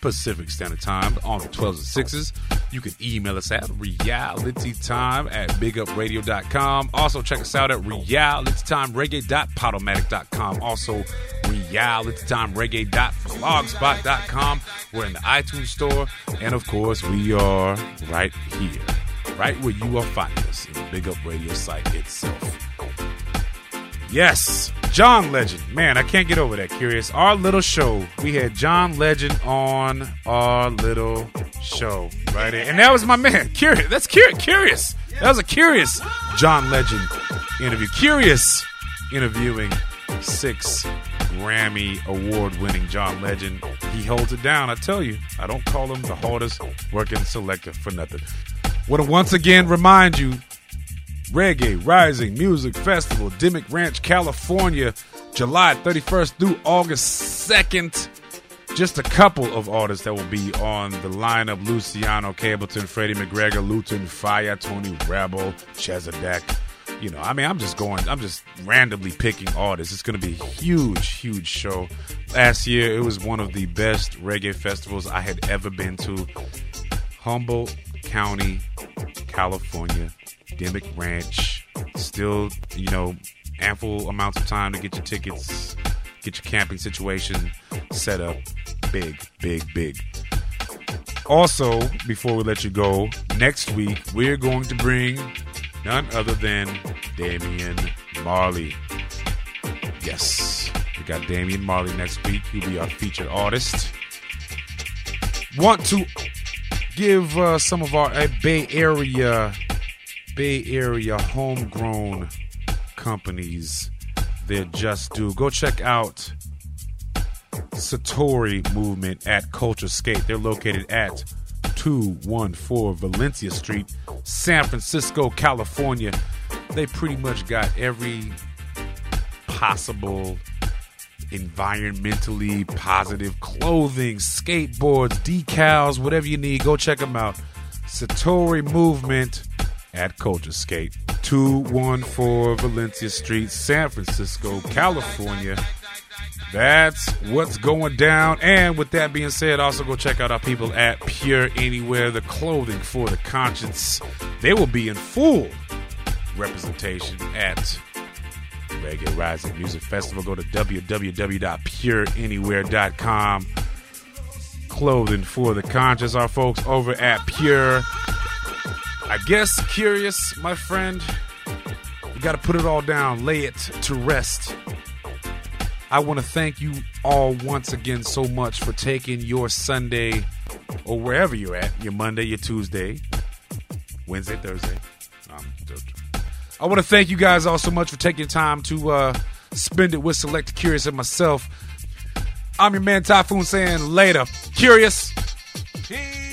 S5: Pacific Standard Time on the 12s and 6s. You can email us at realitytime at bigupradio.com. Also, check us out at realitytimereggae.podomatic.com. Also, realitytimereggae.blogspot.com. We're in the iTunes store. And of course, we are right here, right where you are finding us in the Big Up Radio site itself. Yes, John Legend. Man, I can't get over that. Kurious. Our little show. We had John Legend on our little show, right? And that was my man. Kurious. That's curious. Kurious. That was a curious John Legend interview. Kurious interviewing six Grammy award winning John Legend. He holds it down. I tell you, I don't call him the hardest working selector for nothing. Want to once again remind you Reggae Rising Music Festival, Dimmick Ranch, California, July 31st through August 2nd. Just a couple of artists that will be on the lineup Luciano Capleton, Freddie McGregor, Luton Fyah, Tony Rebel, Chezidek. You know, I mean, I'm just going, I'm just randomly picking artists. It's going to be a huge, huge show. Last year, it was one of the best reggae festivals I had ever been to. Humboldt County, California. Dimmick Ranch. Still, you know, ample amounts of time to get your tickets, get your camping situation set up. Big, big, big. Also, before we let you go, next week we're going to bring none other than Damian Marley. Yes, we got Damian Marley next week. He'll be our featured artist. Want to give uh, some of our uh, Bay Area Bay Area homegrown companies their just due. Go check out Satori Movement at Culture Skate. They're located at 214 Valencia Street, San Francisco, California. They pretty much got every possible environmentally positive clothing, skateboards, decals, whatever you need. Go check them out. Satori Movement at Culture Skate, 214 Valencia Street, San Francisco, California. That's what's going down. And with that being said, also go check out our people at Pure Anywhere, the clothing for the conscience. They will be in full representation at Reggae Rising Music Festival. Go to www.pureanywhere.com. Clothing for the conscious. Our folks over at Pure I guess, Kurious, my friend, you got to put it all down, lay it to rest. I want to thank you all once again so much for taking your Sunday or wherever you're at, your Monday, your Tuesday, Wednesday, Thursday. Um, I want to thank you guys all so much for taking time to uh, spend it with Select Kurious and myself. I'm your man Taiyefoon saying later. Kurious. Peace.